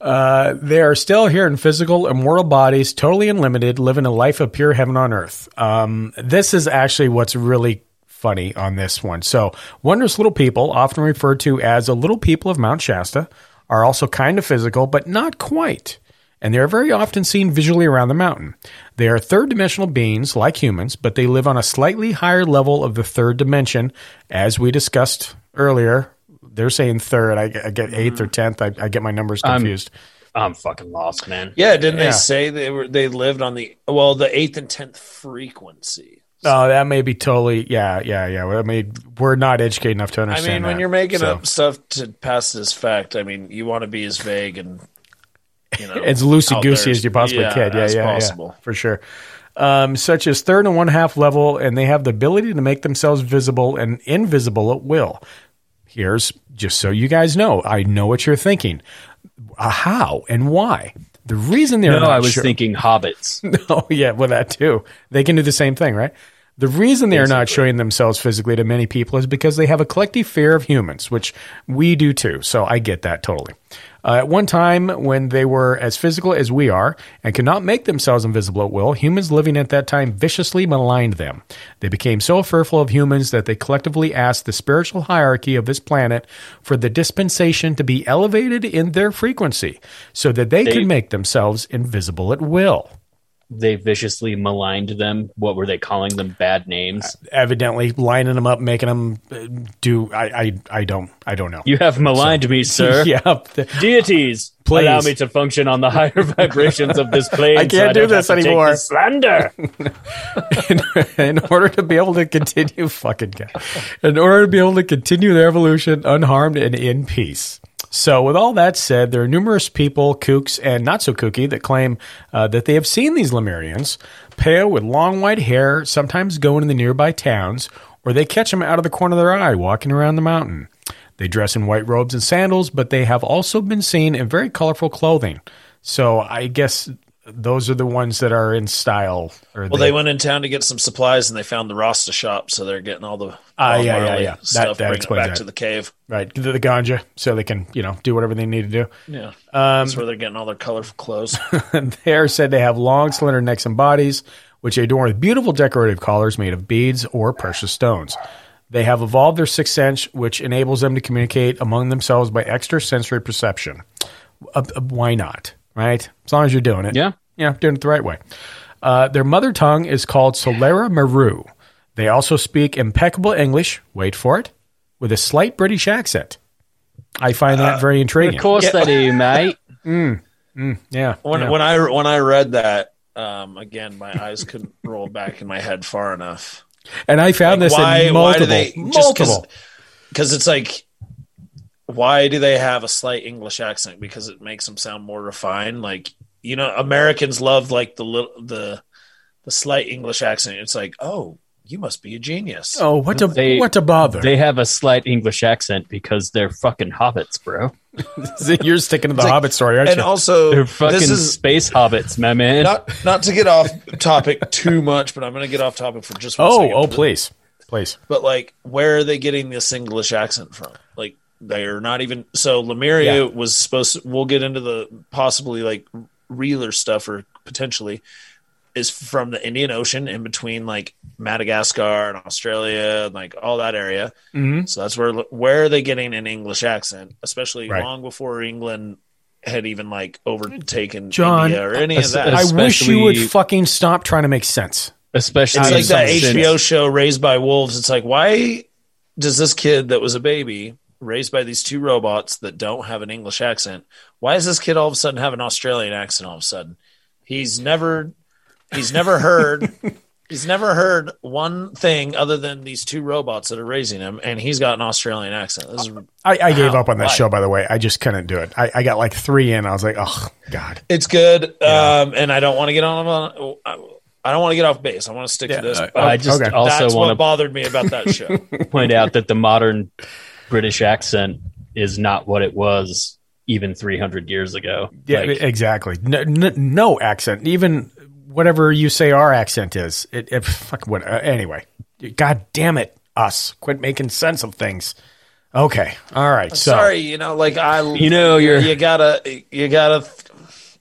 Uh, they are still here in physical, immortal bodies, totally unlimited, living a life of pure heaven on earth. Um, this is actually what's really funny on this one. So, wondrous little people, often referred to as the little people of Mount Shasta, are also kind of physical, but not quite. And they are very often seen visually around the mountain. They are third dimensional beings like humans, but they live on a slightly higher level of the third dimension, as we discussed earlier. They're saying third. I, I get eighth or mm. tenth. I, I get my numbers I'm- confused. I'm fucking lost, man. Yeah, didn't Yeah. they say they were they lived on the well the eighth and tenth frequency? Oh, that may be totally. Yeah, yeah, yeah. I mean, we're not educated enough to understand. I understand. mean, when that. you're making So, up stuff to pass as fact, I mean, you want to be as vague and you know as loosey out goosey as you possibly yeah, can. Yeah, as yeah, possible. yeah, for sure. Um, such as third and one half level, and they have the ability to make themselves visible and invisible at will. Here's just so you guys know. I know what you're thinking. Uh, how and why? The reason they're No, not I was sure- thinking hobbits. Oh yeah, well that too. They can do the same thing, right? The reason they are not showing themselves physically to many people is because they have a collective fear of humans, which we do too. So I get that totally. Uh, at one time, when they were as physical as we are and could not make themselves invisible at will, humans living at that time viciously maligned them. They became so fearful of humans that they collectively asked the spiritual hierarchy of this planet for the dispensation to be elevated in their frequency so that they, They- could make themselves invisible at will. They viciously maligned them. What were they calling them? Bad names. evidently lining them up, making them uh, do. I, I, I don't, I don't know. You have maligned me, sir. yeah, Deities, Please. allow me to function on the higher vibrations of this plane. I can't do don't this have to take anymore. this slander. in, in order to be able to continue, fucking guy, in order to be able to continue their evolution unharmed and in peace. So, with all that said, there are numerous people, kooks and not so kooky, that claim uh, that they have seen these Lemurians, pale with long white hair, sometimes going in the nearby towns, or they catch them out of the corner of their eye walking around the mountain. They dress in white robes and sandals, but they have also been seen in very colorful clothing. So, I guess those are the ones that are in style. Or Well, they went in town to get some supplies and they found the Rasta shop, so they're getting all the Ah, Bob yeah, yeah, yeah. Stuff, that it explains back that. to the cave. right the, the ganja, so they can you know do whatever they need to do. Yeah, Um, that's where they're getting all their colorful clothes. they are said to have long, slender necks and bodies, which they adorn with beautiful decorative collars made of beads or precious stones. They have evolved their sixth sense, which enables them to communicate among themselves by extrasensory perception. Uh, uh, why not? Right? As long as you're doing it. Yeah. Yeah, doing it the right way. Uh, their mother tongue is called Solara Maru. They also speak impeccable English, wait for it, with a slight British accent. I find that very intriguing. Of course Yeah. they do, mate. Mm, mm, yeah. when yeah. when I when I read that, um, again, my eyes couldn't roll back in my head far enough. and I found Like, this why- in why do they- multiple. Because it's like, why do they have a slight English accent? Because it makes them sound more refined. Like you know, Americans love like the little the the slight English accent. It's like, oh, you must be a genius. Oh, what a They- what a bother! They have a slight English accent because they're fucking hobbits, bro. You're sticking to the like- Hobbit story, aren't and you? And also, They're fucking this is space hobbits, my man. not not to get off topic too much, but I'm going to get off topic for just one oh, second. oh, oh please, please. But like, where are they getting this English accent from? Like, they're not even. So Lemuria Yeah. was supposed. To, we'll get into the possibly like realer stuff or potentially is from the Indian Ocean in between like Madagascar and Australia and like all that area. Mhm. So that's where where are they getting an English accent, especially Right. long before England had even like overtaken John, India or any of that. I wish you would fucking stop trying to make sense. Especially It's like that since- HBO show Raised by Wolves. It's like, why does this kid that was a baby raised by these two robots that don't have an English accent? Why does this kid all of a sudden have an Australian accent all of a sudden? He's never he's never heard he's never heard one thing other than these two robots that are raising him, and he's got an Australian accent. This is I, I gave up on that Why? show, by the way. I just couldn't do it. I, I got like three in. I was like, oh God. it's good. Um, and I don't want to get on on I don't want to get off base. I want to stick Yeah, to this. uh, but I just Okay. also that's want what to bothered me about that show. point out that the modern British accent is not what it was even 300 years ago. Yeah, Like, exactly. No, no, no accent. Even whatever you say our accent is. It, it fuck what. Uh, anyway, God damn it, us. Quit making sense of things. Okay. All right. So Sorry, you know, like I, You know, you're- you gotta, you gotta.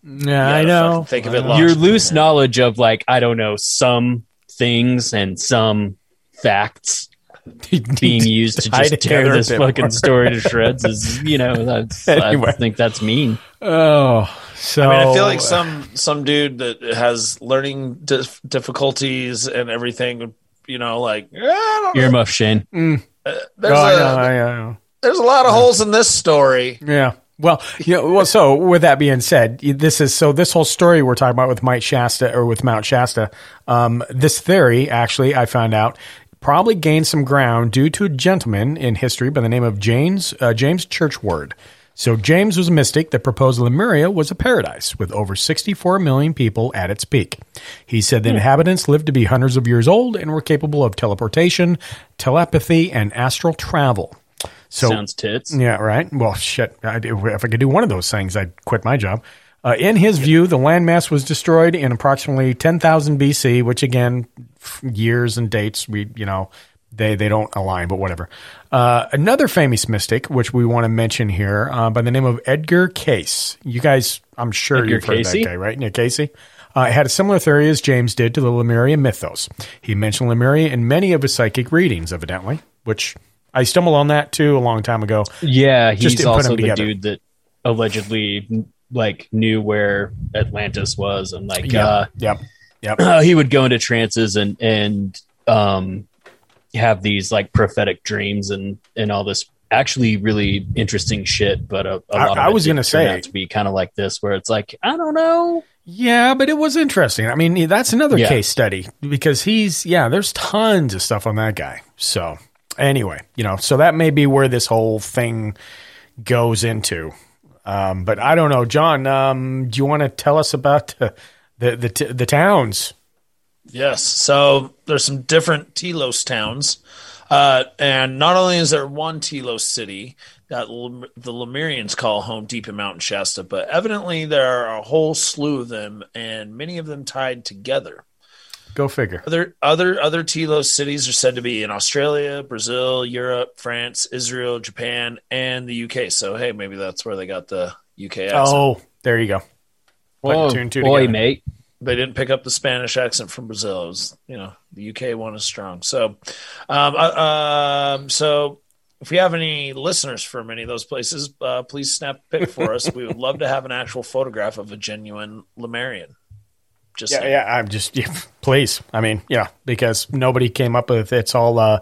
Yeah, I know. Think of it. Your logically. loose knowledge of like I don't know some things and some facts being used to just tear this fucking more. story to shreds is you know that's Anyway. I think that's mean. Oh, so I mean, I feel like some some dude that has learning dif- difficulties and everything. You know, like I don't. Earmuff Shane. Mm. Uh, there's Oh, I a know, I know. there's a lot of holes in this story. Yeah. Well, you know, well, so with that being said, this is so this whole story we're talking about with Mount Shasta or with Mount Shasta. Um, this theory, actually, I found out probably gained some ground due to a gentleman in history by the name of James uh, James Churchward. So James was a mystic that proposed Lemuria was a paradise with over 64 million people at its peak. He said the inhabitants lived to be hundreds of years old and were capable of teleportation, telepathy, and astral travel. So Sounds tits. yeah, right. Well, shit. I, if I could do one of those things, I'd quit my job. Uh, in his view, the landmass was destroyed in approximately 10,000 BC, which again, years and dates, we, you know, they, they don't align, but whatever. Uh, another famous mystic, which we want to mention here, uh, by the name of Edgar Case. You guys, I'm sure Edgar you've heard Cayce? that guy, right? Nick Casey. Uh, had a similar theory as James did to the Lemuria mythos. He mentioned Lemuria in many of his psychic readings, evidently, which I stumbled on that too a long time ago. Yeah, Just he's also the dude that allegedly like knew where Atlantis was and like Yep, uh yep, yep. he would go into trances and and um have these like prophetic dreams and and all this actually really interesting shit but a, a I- lot of I was gonna say- to be kind of like this where it's like I don't know Yeah, but it was interesting. I mean, that's another Yeah. case study because he's yeah. There's tons of stuff on that guy. So anyway, you know, so that may be where this whole thing goes into. Um, but I don't know, John. Um, do you want to tell us about the the t- the towns? Yes. So there's some different Telos towns. Uh, and not only is there one Telos city that the Lemurians call home deep in Mountain Shasta, but evidently there are a whole slew of them and many of them tied together. Go figure. Other other other Telos cities are said to be in Australia, Brazil, Europe, France, Israel, Japan, and the UK. So hey, maybe that's where they got the UK accent. Oh, there you go. Putting Whoa, two two boy together. mate they didn't pick up the Spanish accent from Brazil. It was, you know, the UK one is strong. So, um, uh, um, so if we have any listeners from any of those places, uh, please snap a pic for us. we would love to have an actual photograph of a genuine Lemurian. Just Yeah, saying. yeah. I'm just yeah, please. I mean, yeah, because nobody came up with it's all uh,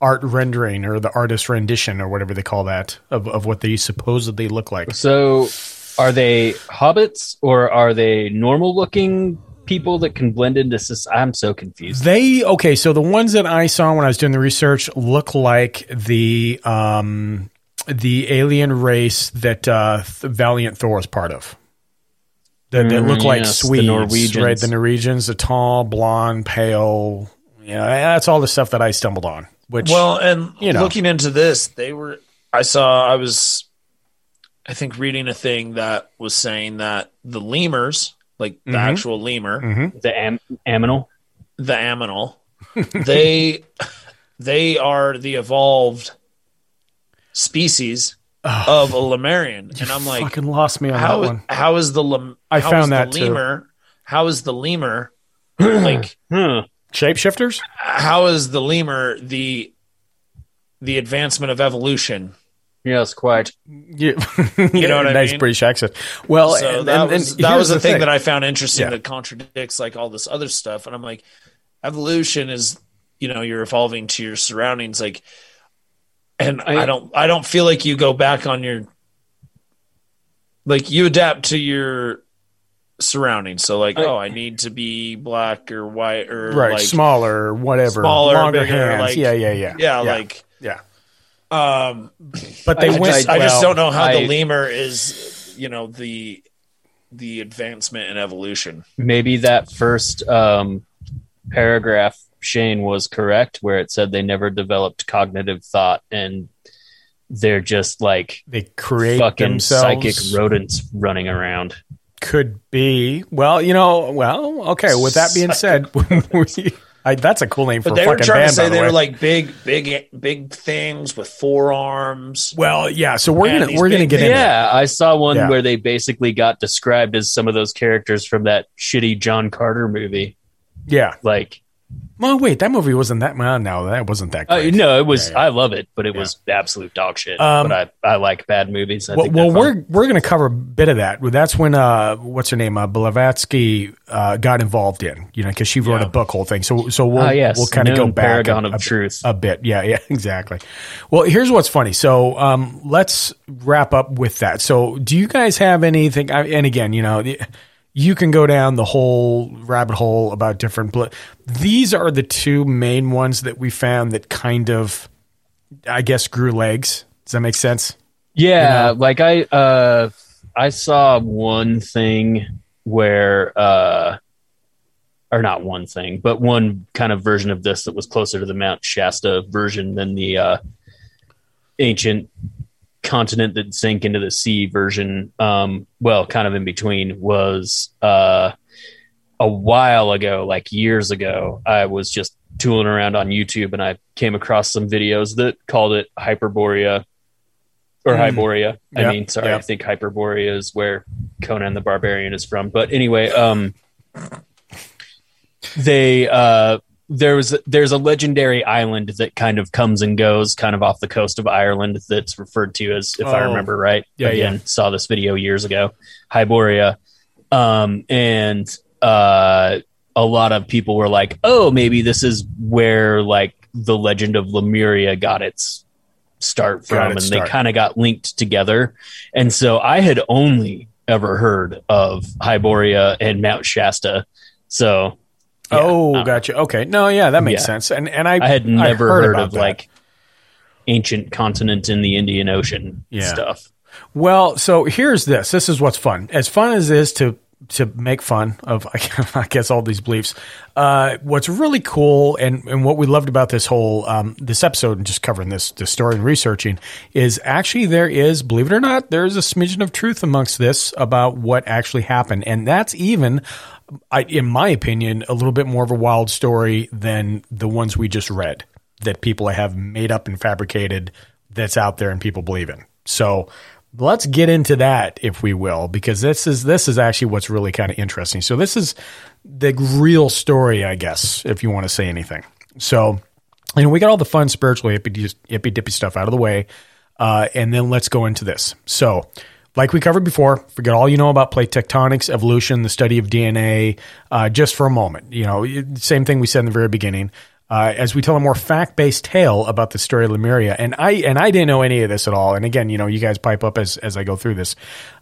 art rendering or the artist rendition or whatever they call that of, of what they supposedly look like. so are they hobbits or are they normal looking people that can blend into society I'm so confused They okay, so the ones that I saw when I was doing the research look like the um the alien race that uh Th- Valiant Thor is part of. That, that look Mm, like yes, the Swedes, Norwegians. right? The Norwegians, the tall, blonde, pale. You know, that's all the stuff that I stumbled on. Which well, and you know. looking into this, they were. I saw. I was. I think reading a thing that was saying that the lemurs, like the Mhm. actual lemur, Mhm. the am- aminal the aminal, they they are the evolved species of a Lemurian, and I'm like, fucking lost me on how that one. how is the lem? I how found is that the too. lemur? How is the lemur like? Shapeshifters? How is the lemur the the advancement of evolution? Yes, quite. Yeah. You know what I nice mean? British accent. Well, so and, that and- was and that was the the thing, thing that I found interesting Yeah. that contradicts like all this other stuff, and I'm like, evolution is you know you're evolving to your surroundings, like, and I, don't I don't feel like you go back on your like you adapt to your surroundings. So like, I- oh, I need to be black or white or right, like smaller, whatever, smaller, longer bigger, hands. like yeah, yeah, yeah, yeah, like yeah. Um, But they I went- Just, I just don't know how I- the lemur is, you know, the the advancement and evolution. maybe that first um, paragraph Shane was correct where it said they never developed cognitive thought and they're just like they create fucking themselves. psychic rodents running around. Could be. Well, you know, well, okay. With that being said, we, I, that's a cool name for But a they were trying band. to say the they way. were like big, big, big things with forearms. Well, yeah. So we're gonna we're gonna big get into Yeah, I saw one Yeah. where they basically got described as some of those characters from that shitty John Carter movie. Yeah. Like, Well, wait, that movie wasn't that. Well, no, that wasn't that. uh, no, it was. I love it, but it was absolute dog shit. Um, but I, I like bad movies. I well, think well we're we're going to cover a bit of that. That's when uh, what's her name, uh, Blavatsky, uh, got involved in. You know, because she wrote a book, whole thing. So so we'll Ah, yes, we'll kind of go back a, of a- truth. a bit. Yeah, yeah, exactly. Well, here's what's funny. So um, let's wrap up with that. So do you guys have anything? I, and again, you know. The, you can go down the whole rabbit hole about different. Pl- These are the two main ones that we found that kind of, I guess, grew legs. Does that make sense? Yeah, You know? like I uh I saw one thing where uh or not one thing, but one kind of version of this that was closer to the Mount Shasta version than the uh ancient continent that sank into the sea version. Um well, kind of in between was uh a while ago, like years ago, I was just tooling around on YouTube and I came across some videos that called it Hyperborea or Mm. Hyboria. I Yeah, mean, sorry, yeah. I think Hyperborea is where Conan the Barbarian is from. But anyway, um, they uh, there was there's a legendary island that kind of comes and goes, kind of off the coast of Ireland, that's referred to as, if I Oh. remember right. Yeah, Again, yeah. saw this video years ago, Hyboria, um, and uh, a lot of people were like, "Oh, maybe this is where like the legend of Lemuria got its start from," Got and its they kind of got linked together. And so I had only ever heard of Hyboria and Mount Shasta, so oh, gotcha. Okay, no, yeah, that makes Yeah. sense. And and I I had never heard heard, of that. like ancient continent in the Indian Ocean Yeah. stuff. Well, so here's this. This is what's fun. As fun as it is to to make fun of, I guess, all these beliefs. Uh, what's really cool and, and what we loved about this whole um, this episode and just covering this this story and researching is actually there is, believe it or not, there is a smidgen of truth amongst this about what actually happened, and that's even. I, in my opinion, a little bit more of a wild story than the ones we just read that people have made up and fabricated that's out there and people believe in. So let's get into that if we will because this is this is actually what's really kind of interesting. So this is the real story i guess if you want to say anything. So you know we got all the fun spiritual hippy, dippy stuff out of the way uh, and then let's go into this. So like we covered before forget all you know about plate tectonics evolution the study of dna uh, just for a moment you know same thing we said in the very beginning uh, as we tell a more fact-based tale about the story of Lemuria. And I and I didn't know any of this at all. And again, you know, you guys pipe up as as I go through this.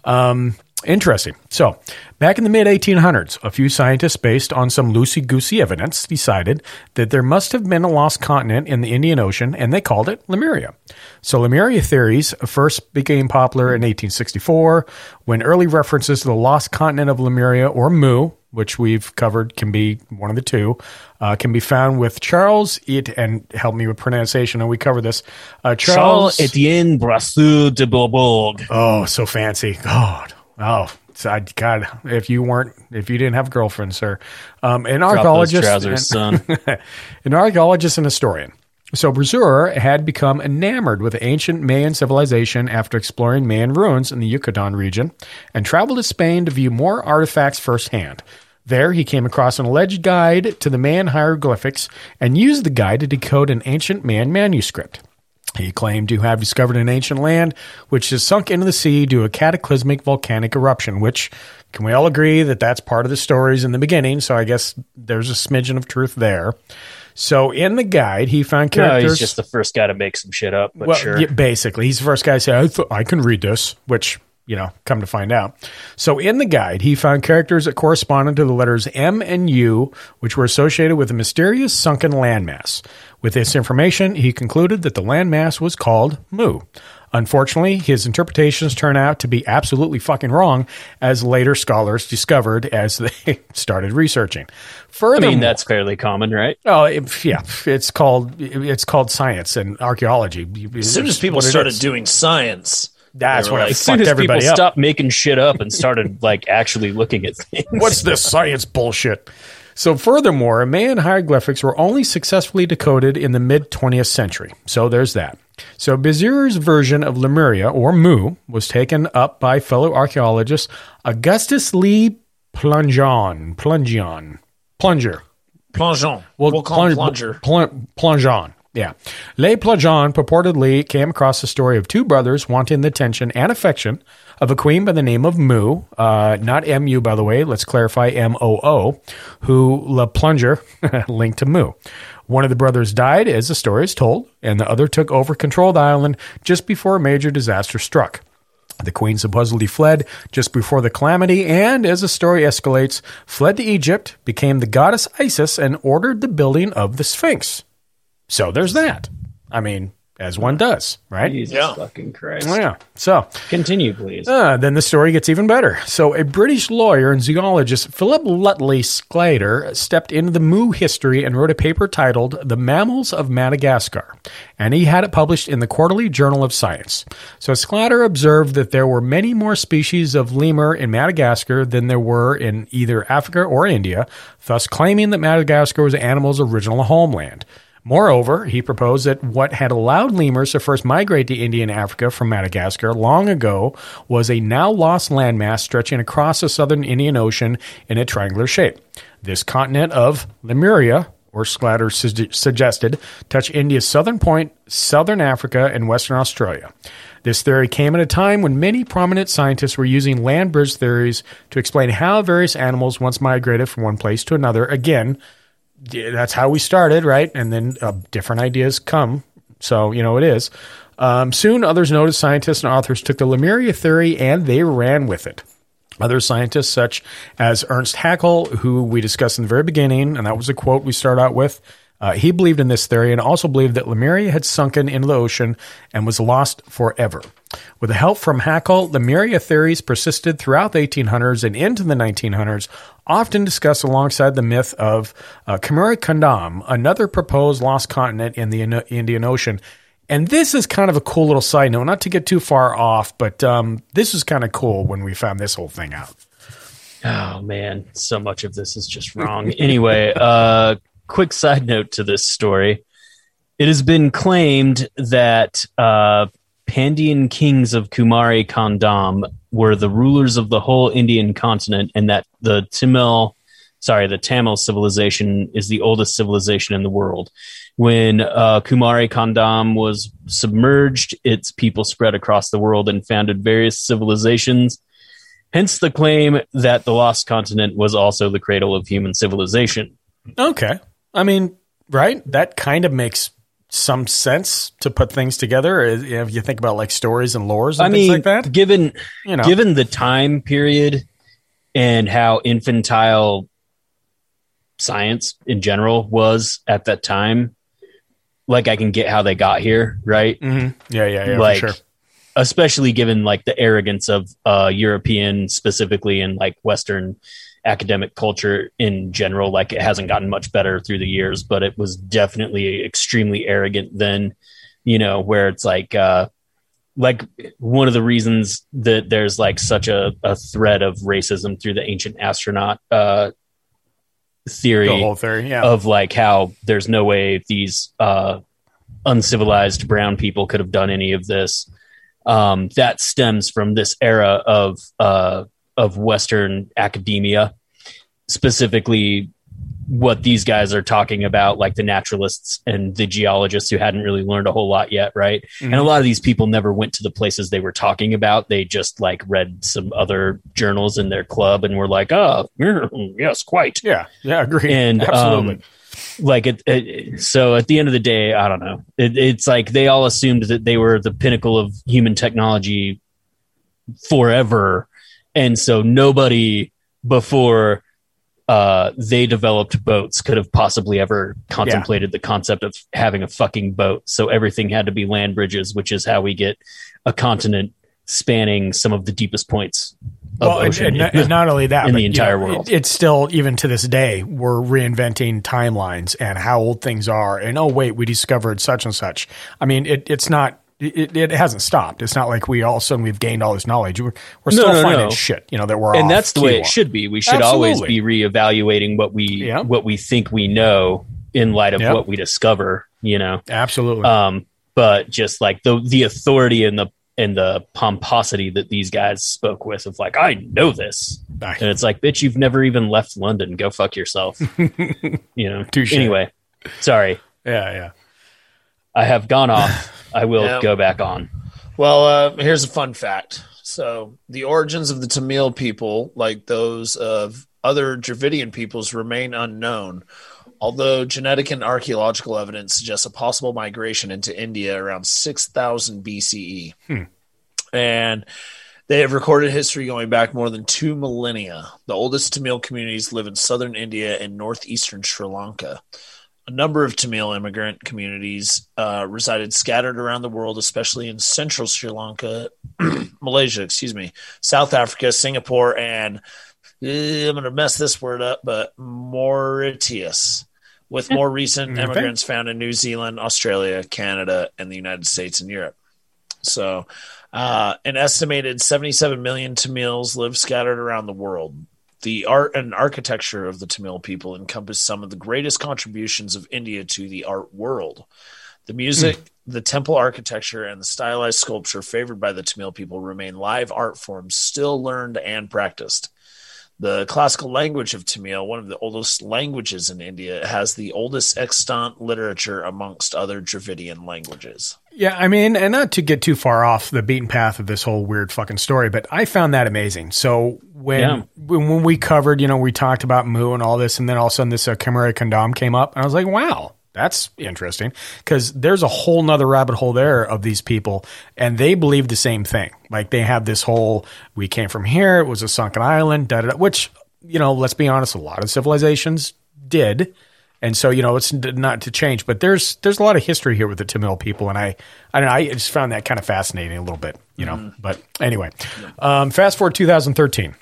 Um, interesting. So, back in the mid 1800s, a few scientists, based on some loosey goosey evidence, decided that there must have been a lost continent in the Indian Ocean, and they called it Lemuria. So, Lemuria theories first became popular in 1864 when early references to the lost continent of Lemuria, or Mu, which we've covered can be one of the two, uh, can be found with Charles it and help me with pronunciation. And we cover this. Uh, Charles, Charles Etienne Brasseur de Bourbourg. Oh, so fancy. God. Oh, I, God, if you weren't, if you didn't have a girlfriend, sir, um, an Drop archaeologist, trousers, and- son. an archaeologist and historian. So Brasseur had become enamored with ancient Mayan civilization after exploring Mayan ruins in the Yucatan region and traveled to Spain to view more artifacts firsthand. There, he came across an alleged guide to the Mayan hieroglyphics and used the guide to decode an ancient Mayan manuscript. He claimed to have discovered an ancient land which has sunk into the sea due to a cataclysmic volcanic eruption, which can we all agree that that's part of the stories in the beginning? So I guess there's a smidgen of truth there. So in the guide, he found No, characters. he's just the first guy to make some shit up, but well, sure. yeah, basically, he's the first guy to say, I, th- I can read this, which, you know, come to find out. So in the guide, he found characters that corresponded to the letters M and U, which were associated with a mysterious sunken landmass. With this information, he concluded that the landmass was called Mu. Unfortunately, his interpretations turn out to be absolutely fucking wrong, as later scholars discovered as they started researching. I mean, that's fairly common, right? Oh, it, yeah, it's called it's called science and archaeology. As soon as people started doing science, That's they were when like, it As soon fucked as everybody people up. stopped making shit up and started like actually looking at things. What's this science bullshit? So, furthermore, Mayan hieroglyphics were only successfully decoded in the mid 20th century. So, there's that. So, Brasseur's version of Lemuria, or Mu, was taken up by fellow archaeologist Augustus Lee Plungeon. Plungeon. Plunger. Plongeon. Well, we'll call him plunger. pl- plongeon. Yeah. Le Plongeon purportedly came across the story of two brothers wanting the attention and affection of a queen by the name of Mu, uh, not M-U, by the way. Let's clarify M-O-O, who Le Plunger linked to Mu. One of the brothers died, as the story is told, and the other took over control of the island just before a major disaster struck. The queen supposedly fled just before the calamity and, as the story escalates, fled to Egypt, became the goddess Isis, and ordered the building of the Sphinx. So there's that. I mean, as one does, right? Jesus fucking Christ. Oh, yeah. So continue, please. Uh, then the story gets even better. So, a British lawyer and zoologist, Philip Lutley Sclater, stepped into the Moo history and wrote a paper titled The Mammals of Madagascar. And he had it published in the Quarterly Journal of Science. So, Sclater observed that there were many more species of lemur in Madagascar than there were in either Africa or India, thus claiming that Madagascar was the animal's original homeland. Moreover, he proposed that what had allowed lemurs to first migrate to India and Africa from Madagascar long ago was a now lost landmass stretching across the southern Indian Ocean in a triangular shape. This continent of Lemuria, or Sclater su- suggested, touched India's southern point, southern Africa, and western Australia. This theory came at a time when many prominent scientists were using land bridge theories to explain how various animals once migrated from one place to another. Again, that's how we started, right? And then uh, different ideas come. So, you know, it is. Um, soon, others noticed scientists and authors took the Lemuria theory and they ran with it. Other scientists, such as Ernst Haeckel, who we discussed in the very beginning, and that was a quote we start out with, uh, he believed in this theory and also believed that Lemuria had sunken into the ocean and was lost forever. With the help from Haeckel, Lemuria theories persisted throughout the 1800s and into the 1900s, often discussed alongside the myth of uh, Kandam, another proposed lost continent in the Indian Ocean. And this is kind of a cool little side note, not to get too far off, but um, this was kind of cool when we found this whole thing out. Oh man, so much of this is just wrong. anyway, uh quick side note to this story. It has been claimed that uh Pandian kings of Kumari Kandam were the rulers of the whole Indian continent and that the Tamil sorry, the Tamil civilization is the oldest civilization in the world. When uh, Kumari Kandam was submerged, its people spread across the world and founded various civilizations. Hence the claim that the lost continent was also the cradle of human civilization. Okay. I mean, right? That kind of makes some sense to put things together uh, if you think about like stories and lores and I things mean, like that. given You know. given the time period and how infantile science in general was at that time, like I can get how they got here, right? Mhm. Yeah, yeah, yeah, for Like, sure. especially given like the arrogance of uh, European specifically and like Western academic culture in general. Like it hasn't gotten much better through the years, but it was definitely extremely arrogant then. You know, where it's like. Uh, like one of the reasons that there's like such a, a thread of racism through the ancient astronaut uh, theory, The whole theory, yeah. of like how there's no way these uh, uncivilized brown people could have done any of this. Um, that stems from this era of uh, of Western academia, specifically what these guys are talking about, like the naturalists and the geologists who hadn't really learned a whole lot yet, right? And a Mhm. lot of these people never went to the places they were talking about. They just like read some other journals in their club and were like, "Oh, yes, quite." Yeah, yeah, agree. And Absolutely. um, like it, it, so at the end of the day, I don't know. It, it's like they all assumed that they were the pinnacle of human technology forever, and so nobody before uh, they developed boats could have possibly ever contemplated the concept of having a fucking boat. So everything had to be land bridges, which is how we get a continent spanning some of the deepest points of Well, and, ocean and not- and not only that, in but, the you entire know, world. it- it's still even to this day we're reinventing timelines and how old things are. And oh wait, we discovered such and such. I mean, it, it's not It, it hasn't stopped. It's not like we all of a sudden we've gained all this knowledge. We're, we're No, still no, finding no. shit, you know, that we're and that's the way it on. should be. We should always Absolutely. be reevaluating what we what we think we know in light of what we discover. You know, absolutely. Um, but just like the the authority and the and the pomposity that these guys spoke with of like I know this, and it's like bitch, you've never even left London. Go fuck yourself. you know. Touche. Anyway, sorry. Yeah, yeah. I have gone off. I will Yeah. go back on. Well, uh, here's a fun fact. So, the origins of the Tamil people, like those of other Dravidian peoples, remain unknown, although genetic and archaeological evidence suggests a possible migration into India around 6000 BCE. Hmm. And they have recorded history going back more than two millennia. The oldest Tamil communities live in southern India and northeastern Sri Lanka. A number of Tamil immigrant communities uh, resided scattered around the world, especially in central Sri Lanka, Malaysia, excuse me, South Africa, Singapore, and eh, I'm going to mess this word up, but Mauritius, with more recent Okay. immigrants found in New Zealand, Australia, Canada, and the United States and Europe. So, uh, an estimated 77 million Tamils live scattered around the world. The art and architecture of the Tamil people encompass some of the greatest contributions of India to the art world. The music, hmm. the temple architecture, and the stylized sculpture favored by the Tamil people remain live art forms still learned and practiced. The classical language of Tamil, one of the oldest languages in India, has the oldest extant literature amongst other Dravidian languages. Yeah, I mean, and not to get too far off the beaten path of this whole weird fucking story, but I found that amazing. So when Yeah. when, when we covered, you know, we talked about Mu and all this, and then all of a sudden this uh, Kumari Kandam came up, and I was like, wow, that's interesting because there's a whole nother rabbit hole there of these people, and they believe the same thing. Like they have this whole, we came from here, it was a sunken island, da da da, which you know, let's be honest, a lot of civilizations did. And so, you know, it's not to change, but there's there's a lot of history here with the Tamil people, and I I don't know, I just found that kind of fascinating a little bit, you know. But anyway, um, fast forward 2013.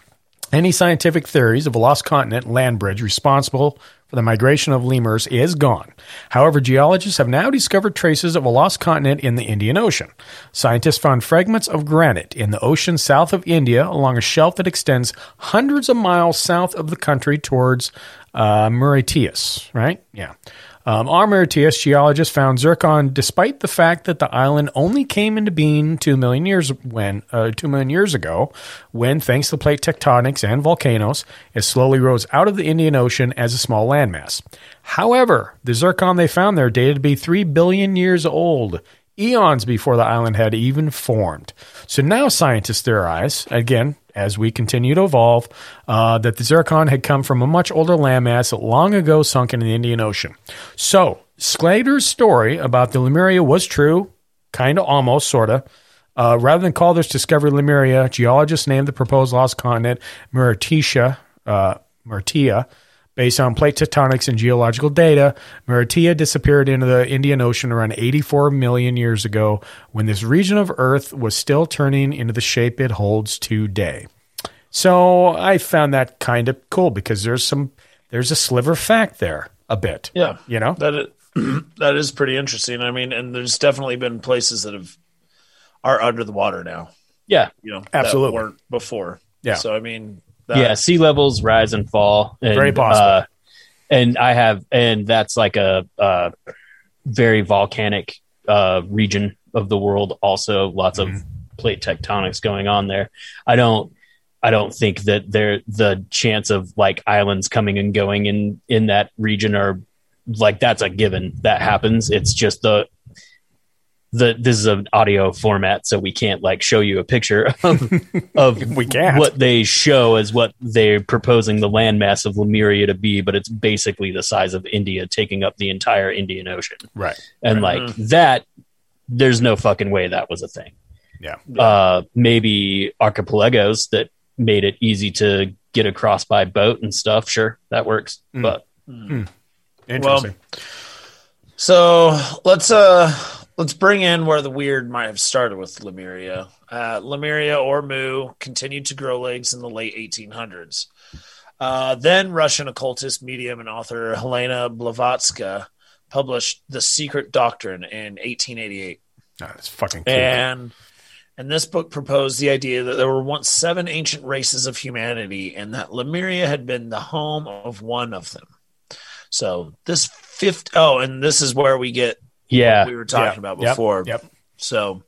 Any scientific theories of a lost continent land bridge responsible for the migration of lemurs is gone. However, geologists have now discovered traces of a lost continent in the Indian Ocean. Scientists found fragments of granite in the ocean south of India along a shelf that extends hundreds of miles south of the country towards uh, Mauritius, right? Yeah. Um, our Mauritius geologists found zircon despite the fact that the island only came into being two million years when uh, two million years ago, when thanks to plate tectonics and volcanoes, it slowly rose out of the Indian Ocean as a small landmass. However, the zircon they found there dated to be three billion years old, eons before the island had even formed. So now scientists theorize, again, as we continue to evolve, uh, that the zircon had come from a much older landmass long ago sunk in the Indian Ocean. So Sclater's story about the Lemuria was true, kind of almost, sort of. Uh, rather than call this discovery Lemuria, geologists named the proposed lost continent Mauritia, uh, based on plate tectonics and geological data. Mauritia disappeared into the Indian Ocean around 84 million years ago when this region of Earth was still turning into the shape it holds today. So I found that kind of cool because there's some there's a sliver of fact there a bit. Yeah, you know that is, that is pretty interesting. I mean, and there's definitely been places that have are under the water now. Yeah, you know, absolutely. that weren't before. Yeah. so I mean, yeah, sea levels rise and fall. And, Very possible. Uh, and I have, and that's like a, uh very volcanic uh, region of the world. Also, lots of plate tectonics going on there. I don't, I don't think that there the chance of like islands coming and going in in that region are like that's a given that happens. It's just the the this is an audio format, so we can't like show you a picture of, of we can't. what they show as what they're proposing the landmass of Lemuria to be, but it's basically the size of India taking up the entire Indian Ocean. Right. And Right. like that, there's no fucking way that was a thing. Yeah. Uh, maybe archipelagos that made it easy to get across by boat and stuff. Sure, that works. Mm. But Interesting. So let's uh let's bring in where the weird might have started with Lemuria. Uh, Lemuria or Mu continued to grow legs in the late 1800s. Uh, then Russian occultist, medium, and author Helena Blavatsky published The Secret Doctrine in 1888. That's fucking cool. And and this book proposed the idea that there were once seven ancient races of humanity, and that Lemuria had been the home of one of them. So this fifth oh, and this is where we get Yeah. we were talking Yep. about before. Yep. So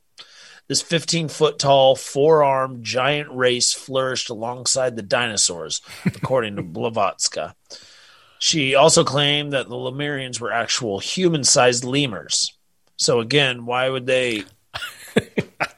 this 15 foot tall, four armed giant race flourished alongside the dinosaurs, according to Blavatsky. She also claimed that the Lemurians were actual human sized lemurs. So again, why would they?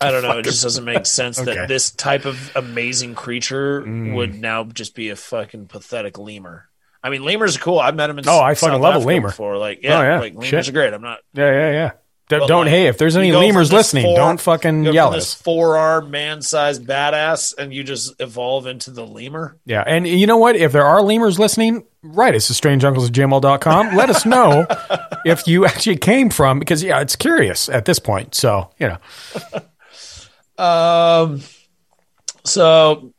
I don't know. It just doesn't make sense Okay. that this type of amazing creature Mm. would now just be a fucking pathetic lemur. I mean, lemurs are cool. I've met them in Oh, I fucking South love a lemur. before. Like, yeah, Oh, yeah. like lemurs Shit. are great. I'm not Yeah, yeah, yeah. D- don't like, hey, if there's any lemurs listening, four- don't fucking yell at this us. four-armed man-sized badass, and you just evolve into the lemur. Yeah, and you know what? If there are lemurs listening, write us at strangeuncles at gmail.com. Let us know if you actually came from, because, yeah, it's curious at this point. So, you know. Um, so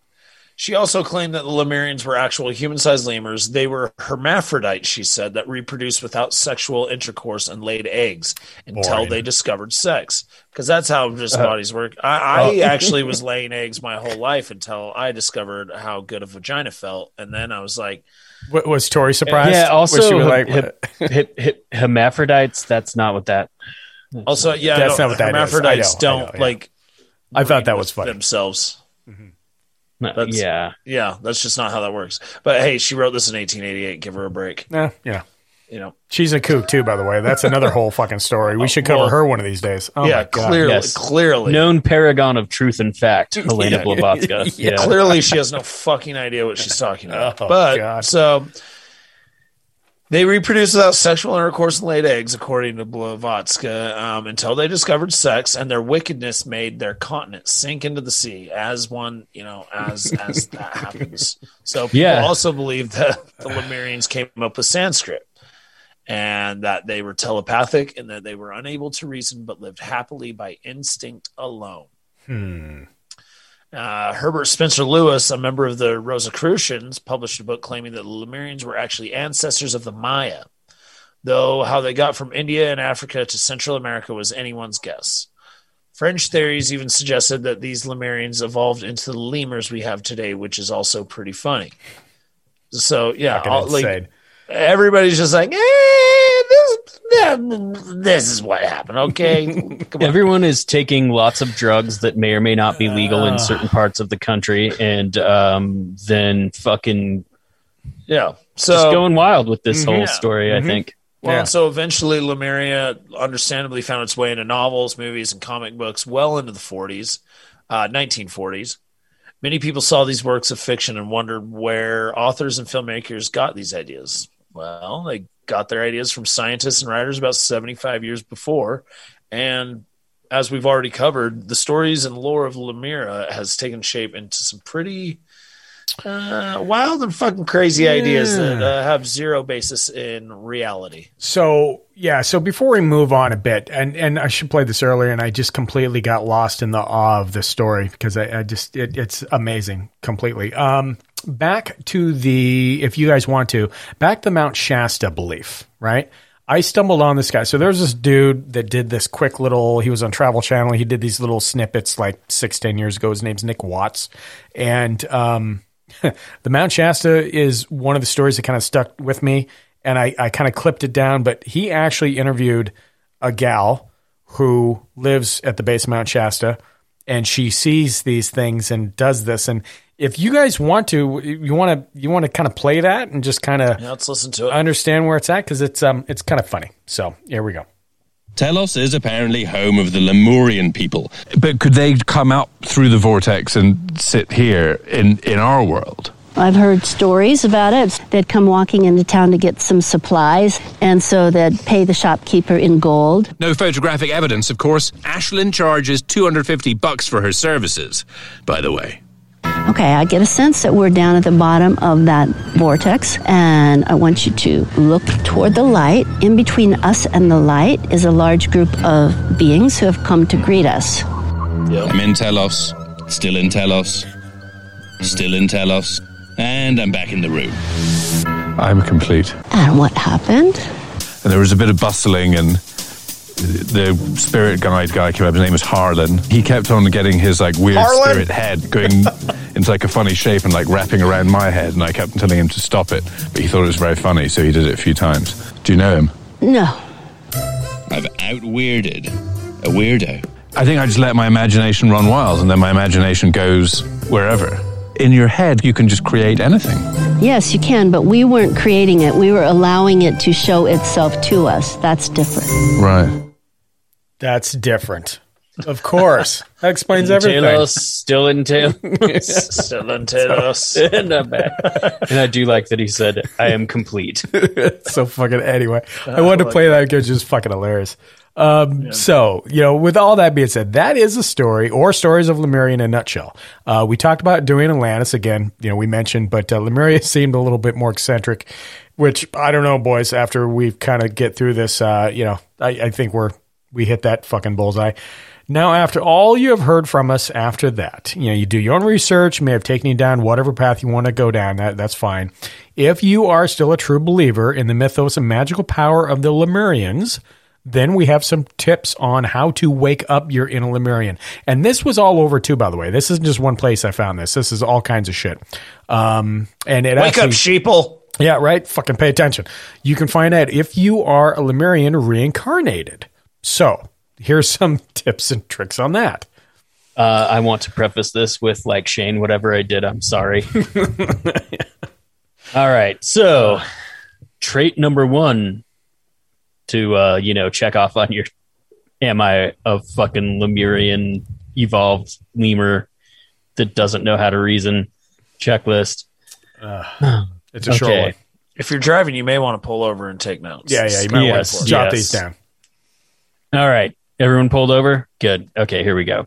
she also claimed that the Lemurians were actual human-sized lemurs. They were hermaphrodites, she said, that reproduced without sexual intercourse and laid eggs until Boring. they discovered sex. Because that's how just Uh, bodies work. I, I oh. actually was laying eggs my whole life until I discovered how good a vagina felt, and then I was like, W- was Tori surprised? Yeah. Also, she like, hip- hip- hip- hermaphrodites. That's not what that. also, yeah, That's not what that is. I hermaphrodites know, I don't know, yeah. like. I thought that was with funny. themselves. No, That's- yeah. Yeah, that's just not how that works. But hey, she wrote this in 1888. Give her a break. Yeah, yeah. You know, She's a kook, too, by the way. That's another whole fucking story. We should cover Well, her one of these days. Oh, yeah, my God. clearly, Yes. clearly, Known paragon of truth and fact, Helena Yeah. Blavatsky. Yeah. Yeah. clearly she has no fucking idea what she's talking about. Oh, but God. so they reproduce without sexual intercourse and laid eggs, according to Blavatsky, um, until they discovered sex, and their wickedness made their continent sink into the sea. As one, you know, as as that happens. So people Yeah. also believe that the Lemurians came up with Sanskrit. And that they were telepathic and that they were unable to reason but lived happily by instinct alone. Hmm. Uh, Herbert Spencer Lewis, a member of the Rosicrucians, published a book claiming that the Lemurians were actually ancestors of the Maya, though how they got from India and Africa to Central America was anyone's guess. French theories even suggested that these Lemurians evolved into the lemurs we have today, which is also pretty funny. So yeah, all- like. Everybody's just like, eh, this, this is what happened. Okay, come on. Everyone is taking lots of drugs that may or may not be legal in certain parts of the country, and um, then fucking yeah. So just going wild with this whole Yeah. story. I think. Well, Yeah. so eventually Lemuria understandably found its way into novels, movies, and comic books well into the 40s, uh, 1940s. Many people saw these works of fiction and wondered where authors and filmmakers got these ideas. Well, they got their ideas from scientists and writers about 75 years before. And as we've already covered, the stories and lore of Lemuria has taken shape into some pretty uh, wild and fucking crazy ideas that uh, have zero basis in reality. So yeah, so before we move on a bit, and and I should play this earlier, and I just completely got lost in the awe of the story because I, I just it, it's amazing completely. Um, back to the if you guys want to back to Mount Shasta belief, right? I stumbled on this guy. So there's this dude that did this quick little. He was on Travel Channel. He did these little snippets like six, ten years ago. His name's Nick Watts, and um, the Mount Shasta is one of the stories that kind of stuck with me, and I, I kind of clipped it down. But he actually interviewed a gal who lives at the base of Mount Shasta, and she sees these things and does this. And if you guys want to, you want to, you want to kind of play that and just kind of Yeah, let's listen to it. understand where it's at because it's um it's kind of funny. So here we go. Telos is apparently home of the Lemurian people. But could they come out through the vortex and sit here in, in our world? I've heard stories about it. They'd come walking into town to get some supplies, and so they'd pay the shopkeeper in gold. No photographic evidence, of course. Ashlyn charges 250 bucks for her services, by the way. Okay, I get a sense that we're down at the bottom of that vortex, and I want you to look toward the light. In between us and the light is a large group of beings who have come to greet us. I'm in Telos, still in Telos, still in Telos, and I'm back in the room. I'm complete. And what happened? And there was a bit of bustling and the spirit guide guy came up. His name was Harlan. He kept on getting his like weird Harlan? spirit head going into like a funny shape and like wrapping around my head, and I kept telling him to stop it, but he thought it was very funny, so he did it a few times. Do you know him? No. I've out weirded a weirdo. I think I just let my imagination run wild, and then my imagination goes wherever. In your head, you can just create anything. Yes, you can, but we weren't creating it. We were allowing it to show itself to us. That's different. Right. That's different. Of course. That explains everything. Talos still in Talos. Still in Talos. and I'm back. And I do like that he said, I am complete. so fucking anyway. I wanted to play that because it's just fucking hilarious. Um, So, you know, with all that being said, that is a story or stories of Lemuria in a nutshell. Uh, we talked about doing Atlantis again, you know, we mentioned, but uh, Lemuria seemed a little bit more eccentric, which I don't know, boys, after we kind of get through this, uh, you know, I, I think we're, we hit that fucking bullseye. Now, after all you have heard from us after that, you know, you do your own research, may have taken you down whatever path you want to go down. That that's fine. If you are still a true believer in the mythos and magical power of the Lemurians, then we have some tips on how to wake up your inner Lemurian. And this was all over too, by the way. This isn't just one place I found this. This is all kinds of shit. Um, and it Wake actually, up, sheeple. yeah, right. Fucking pay attention. You can find out if you are a Lemurian reincarnated. So here's some tips and tricks on that. Uh, I want to preface this with like Shane, whatever I did, I'm sorry. All right. So, trait number one to, uh, you know, check off on your am I a fucking Lemurian evolved lemur that doesn't know how to reason checklist. it's a short one. If you're driving, you may want to pull over and take notes. Yeah, yeah. You might want to jot yes. these down. All right. Everyone pulled over? Good. Okay, here we go.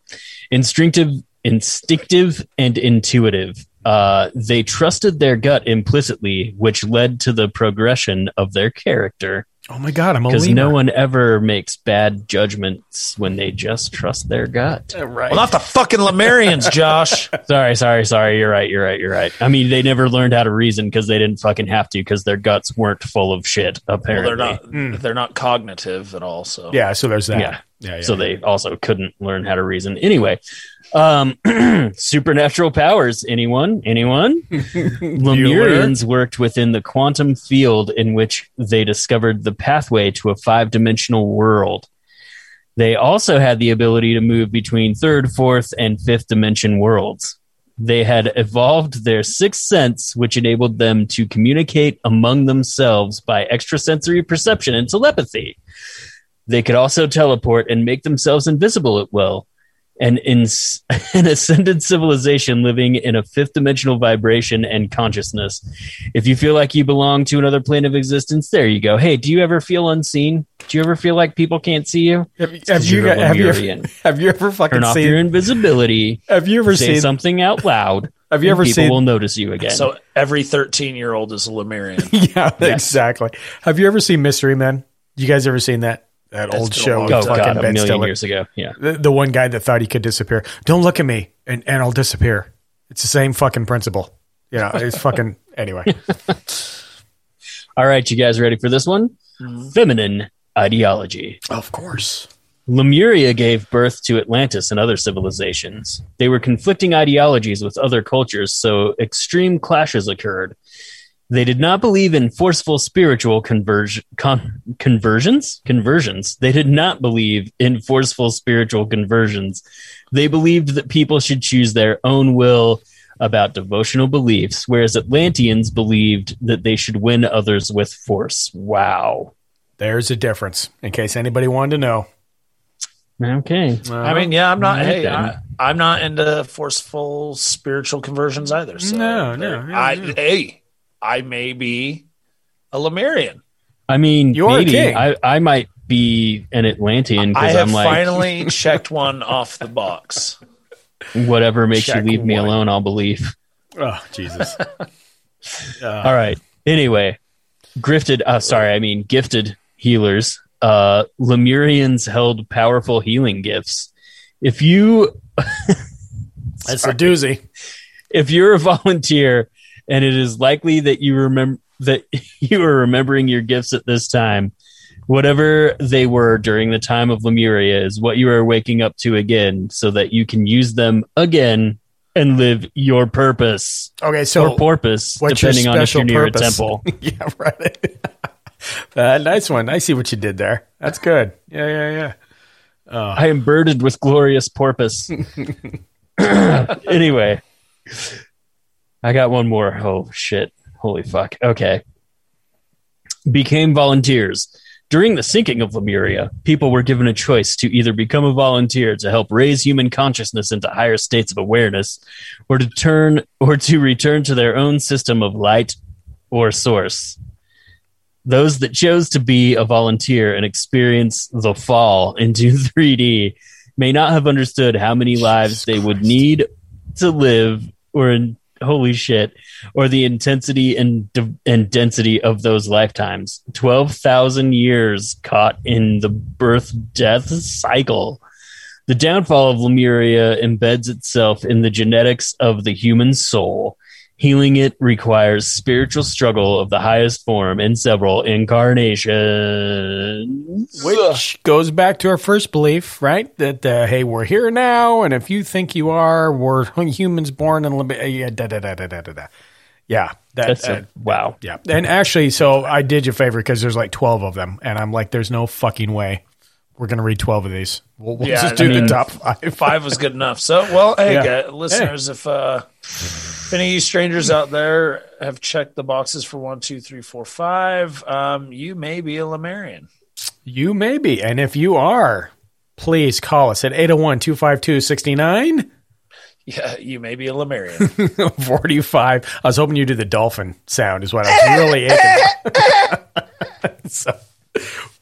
Instinctive, instinctive and intuitive. Uh, they trusted their gut implicitly, which led to the progression of their character. Oh my god, I'm a Because no one ever makes bad judgments when they just trust their gut. Right. Well, not the fucking Lemurians, Josh. sorry, sorry, sorry. You're right. You're right. You're right. I mean, they never learned how to reason because they didn't fucking have to because their guts weren't full of shit. Well, Apparently, they're not. Hmm. They're not cognitive at all. So Yeah, so there's that. Yeah. Yeah, yeah, so they also couldn't learn how to reason. Anyway, um, supernatural powers. Anyone? Anyone? Lemurians worked within the quantum field in which they discovered the pathway to a five dimensional world. They also had the ability to move between third, fourth, and fifth dimension worlds. They had evolved their sixth sense, which enabled them to communicate among themselves by extrasensory perception and telepathy. They could also teleport and make themselves invisible at will. An, ins- an ascended civilization living in a fifth dimensional vibration and consciousness. If you feel like you belong to another plane of existence, there you go. Hey, do you ever feel unseen? Do you ever feel like people can't see you? Have, It's have 'cause you got- have you ever, have you ever fucking Turn off seen your invisibility. Have you ever say seen something out loud? Have you ever people seen- People will notice you again. So every 13 year old is a Lemurian. yeah, exactly. Have you ever seen Mystery Men? You guys ever seen that that It's old been a show? oh fucking god, a Ben million Stiller? years ago. Yeah. The, the one guy that thought he could disappear. Don't look at me, and and I'll disappear. It's the same fucking principle. You know, it's fucking anyway. All right, you guys ready for this one? Mm-hmm. Feminine ideology. Of course. Lemuria gave birth to Atlantis and other civilizations. They were conflicting ideologies with other cultures, so extreme clashes occurred. They did not believe in forceful spiritual converge, con, conversions. Conversions. They did not believe in forceful spiritual conversions. They believed that people should choose their own will about devotional beliefs, whereas Atlanteans believed that they should win others with force. Wow. There's a difference. In case anybody wanted to know. Okay. I mean, yeah, I'm not. Alright Hey. I, I'm not into forceful spiritual conversions either. So No, there- no, I, yeah, yeah. Hey, I may be a Lemurian. I mean, You are maybe king. I, I might be an Atlantean I because have I'm like, finally checked one off the box. whatever makes Check you leave me one. alone, I'll believe. Oh Jesus. All right. Anyway, grifted. Uh, sorry, I mean gifted healers. Uh, Lemurians held powerful healing gifts. If you That's a doozy. if you're a volunteer and it is likely that you remember that you are remembering your gifts at this time, Whatever they were during the time of Lemuria is what you are waking up to again, so that you can use them again and live your purpose. Okay, so or porpoise, depending on if special you're near purpose? a temple. yeah, right. uh, nice one. I see what you did there. That's good. Yeah, yeah, yeah. I am burdened with glorious porpoise. anyway, I got one more. Oh shit! Holy fuck! Okay. Became volunteers. During the sinking of Lemuria, people were given a choice to either become a volunteer to help raise human consciousness into higher states of awareness, or to turn or to return to their own system of light or source. Those that chose to be a volunteer and experience the fall into 3D may not have understood how many lives they would need to live or in, holy shit or the intensity and and density of those lifetimes. 12,000 years caught in the birth death cycle. The downfall of Lemuria embeds itself in the genetics of the human soul healing it requires spiritual struggle of the highest form in several incarnations Which goes back to our first belief, right? That uh, hey, we're here now, and if you think you are, we're humans born in Lib- uh, yeah, da da da da da da. Yeah, that, That's a- uh, wow. Yeah, and actually, so I did you a favor because there's like twelve of them, and I'm like, there's no fucking way we're gonna read twelve of these. We'll, we'll Yeah, just I do mean, the top five. Five was good enough. So, well, hey, Yeah. guys, listeners, if uh, if any of you strangers out there have checked the boxes for one, two, three, four, five, um, you may be a Lemurian. You may be, and if you are, please call us at 801-252-69. Yeah, you may be a Lemurian. 45. I was hoping you did the dolphin sound is what I was really aching. so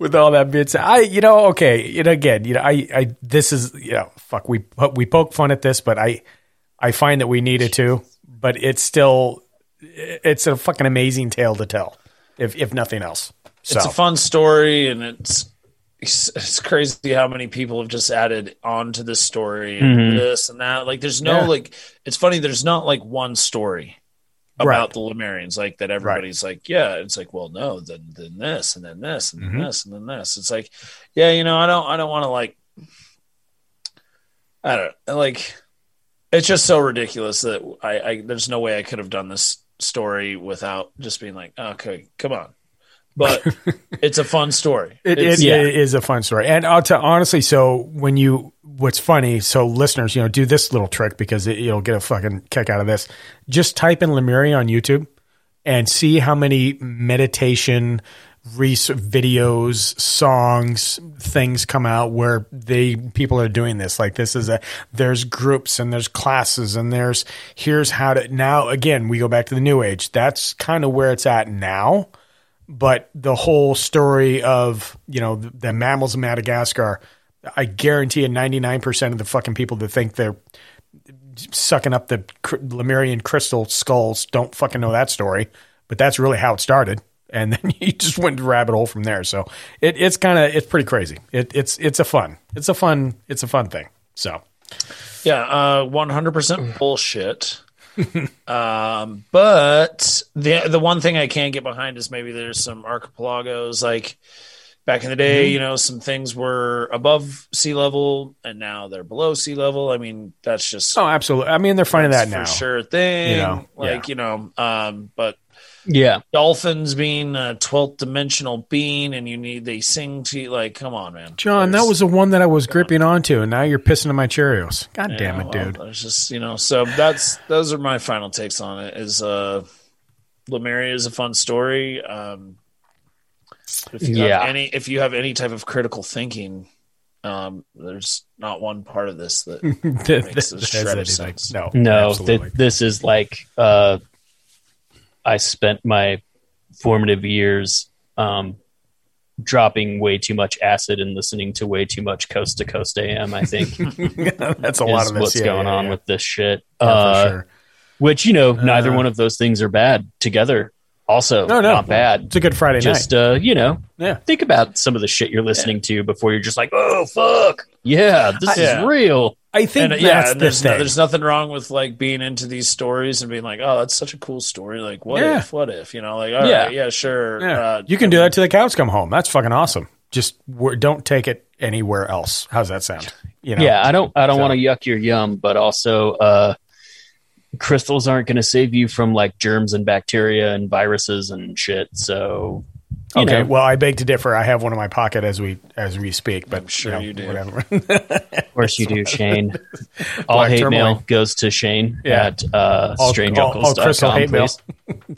with all that being said, I you know okay, and again, you know, I I this is you know, fuck we we poke fun at this, but I I find that we need it too, but it's still it's a fucking amazing tale to tell, if if nothing else. So It's a fun story, and it's it's, it's crazy how many people have just added on to this story and Mhm. this and that. Like, there's no Yeah. like. It's funny. There's not like one story about Right. the Lemurians like that. Everybody's like, yeah. It's like, well, no. Then then this and then this and then Mhm. this and then this. It's like, yeah. You know, I don't. I don't want to like. I don't like. It's just so ridiculous that I, I. There's no way I could have done this story without just being like, okay, come on. But it's a fun story. It, it, it is a fun story, and I'll tell honestly. So when you, what's funny? So listeners, you know, do this little trick because it, you'll get a fucking kick out of this. Just type in Lemuria on YouTube and see how many meditation res- videos, songs, things come out where they people are doing this. Like this is a there's groups and there's classes and there's here's how to now again we go back to the new age. That's kind of where it's at now but the whole story of you know the, the mammals of Madagascar, I guarantee you, ninety nine percent of the fucking people that think they're sucking up the Lemurian crystal skulls don't fucking know that story. But that's really how it started, and then you just went rabbit hole from there. So it, it's kind of it's pretty crazy. It, it's it's a fun it's a fun it's a fun thing. So Yeah, uh, one hundred percent bullshit. um, but the the one thing I can't get behind is maybe there's some archipelagos like back in the day. Mhm. You know, some things were above sea level and now they're below sea level. I mean, that's just oh, absolutely. I mean, they're finding that now. for sure thing. You know, like you know, um, but Yeah. dolphins being a twelfth dimensional being, and you need they sing to you. Like, come on, man. John, that was the one that I was gripping onto, and now you're pissing in my Cheerios. God damn it, well, dude. It's just you know, so that's those are my final takes on it. Is uh, Lemuria is a fun story. Um, if you Yeah. have any, if you have any type of critical thinking, um, there's not one part of this that That- makes that a has shred of anything. sense. No, no th- this is like uh i spent my formative years um dropping way too much acid and listening to way too much coast to coast am i think That's a lot of what's Yeah, going yeah, on yeah. with this shit Yeah, for uh sure. which you know neither Uh, one of those things are bad together also No, no. not bad It's a good Friday just night. uh you know Yeah. think about some of the shit you're listening to before you're just like oh fuck yeah this Yeah. is real I think and, uh, yeah, that's the there's, no- there's nothing wrong with like being into these stories and being like, oh, that's such a cool story. Like, what Yeah. if? What if? You know, like, all Yeah. right, yeah, sure. Yeah. Uh, you can do that till the cows come home. That's fucking awesome. Just w- don't take it anywhere else. How's that sound? You know? yeah, I don't I don't So- want to yuck your yum, but also uh crystals aren't going to save you from like germs and bacteria and viruses and shit. So you Okay, know, well, I beg to differ. I have one in my pocket as we as we speak, but sure know, you do. Whatever. of course you do, Shane. All Black hate tourmaline. mail goes to Shane Yeah. at uh, All- all- all strangeuncles.com, crystal mail. please.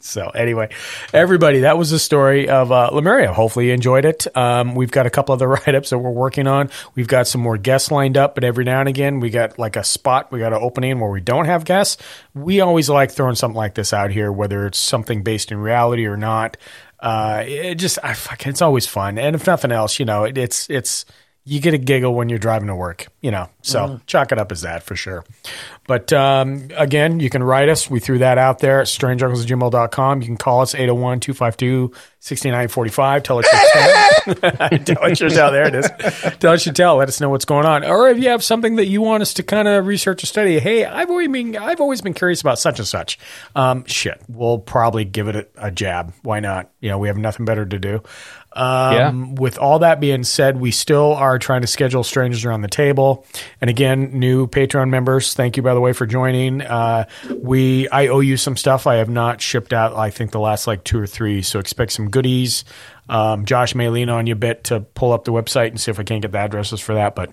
so anyway, everybody, that was the story of uh, Lemuria. Hopefully you enjoyed it. Um, we've got a couple other write-ups that we're working on. We've got some more guests lined up, but every now and again we got like a spot, we got an opening where we don't have guests. We always like throwing something like this out here, whether it's something based in reality or not. Uh, it just, I fucking, it's always fun. And if nothing else, you know, it, it's, it's, you get a giggle when you're driving to work, you know. So Mm-hmm. chalk it up as that for sure. But um, again, you can write us. We threw that out there at strangeuncles@gmail.com. You can call us 801-252-6945. Tell us your tell. tell us your tell. There it is. Tell us your tell. Let us know what's going on. Or if you have something that you want us to kind of research or study, hey, I've always been I've always been curious about such and such. Um, shit, we'll probably give it a, a jab. Why not? You know, we have nothing better to do. Um, With all that being said, we still are trying to schedule Strangers Around the Table. And again, new Patreon members, thank you, by the way, for joining. Uh, we I owe you some stuff. I have not shipped out, I think, the last like two or three. So expect some goodies. Um, Josh may lean on you a bit to pull up the website and see if I can't get the addresses for that. But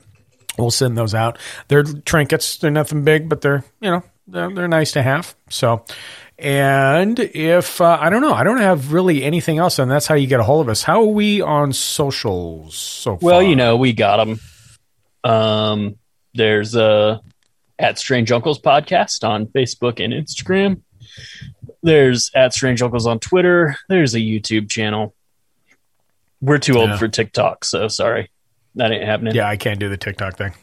we'll send those out. They're trinkets. They're nothing big, but they're, you know, they're, they're nice to have. So, and if, uh, I don't know, I don't have really anything else, and that's how you get a hold of us. How are we on socials so far? Well, you know, we got them. Um, there's uh, at Strange Uncles podcast on Facebook and Instagram. There's at Strange Uncles on Twitter. There's a YouTube channel. We're too old Yeah. for TikTok, so sorry, that ain't happening. Yeah, I can't do the TikTok thing.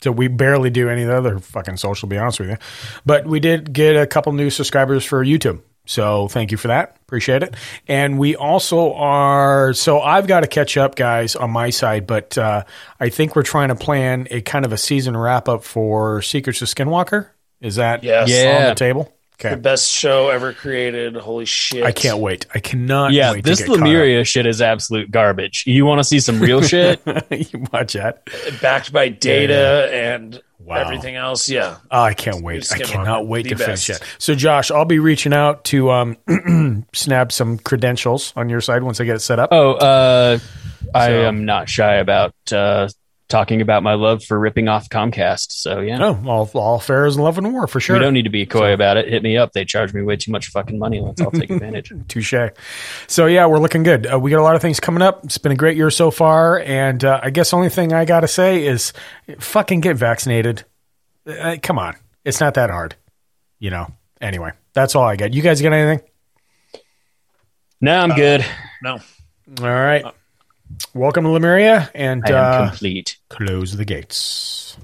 So we barely do any of the other fucking social, to be honest with you. But we did get a couple new subscribers for YouTube. So thank you for that. Appreciate it. And we also are, so I've got to catch up, guys, on my side, but uh, I think we're trying to plan a kind of a season wrap up for Secrets of Skinwalker. Is that Yes. on the table? The best show ever created. Holy shit! I can't wait. I cannot yeah, wait this to get Lemuria shit is absolute garbage. You want to see some real shit? you watch that. Backed by data and everything else. Yeah. Oh, I can't wait. I cannot wait the to finish it. So, Josh, I'll be reaching out to um, snap some credentials on your side once I get it set up. Oh, uh, I am not shy about uh, talking about my love for ripping off Comcast. So yeah, Oh, all, all fair is love and war for sure. we don't need to be coy about it. Hit me up. They charge me way too much fucking money. Let's all take advantage. Touche. So yeah, we're looking good. Uh, we got a lot of things coming up. It's been a great year so far, and uh, I guess the only thing I got to say is, fucking get vaccinated. Uh, come on, it's not that hard, you know. Anyway, that's all I got. You guys got anything? No, I'm good. No. All right. Welcome to Lemuria and I am uh, complete. Close the gates.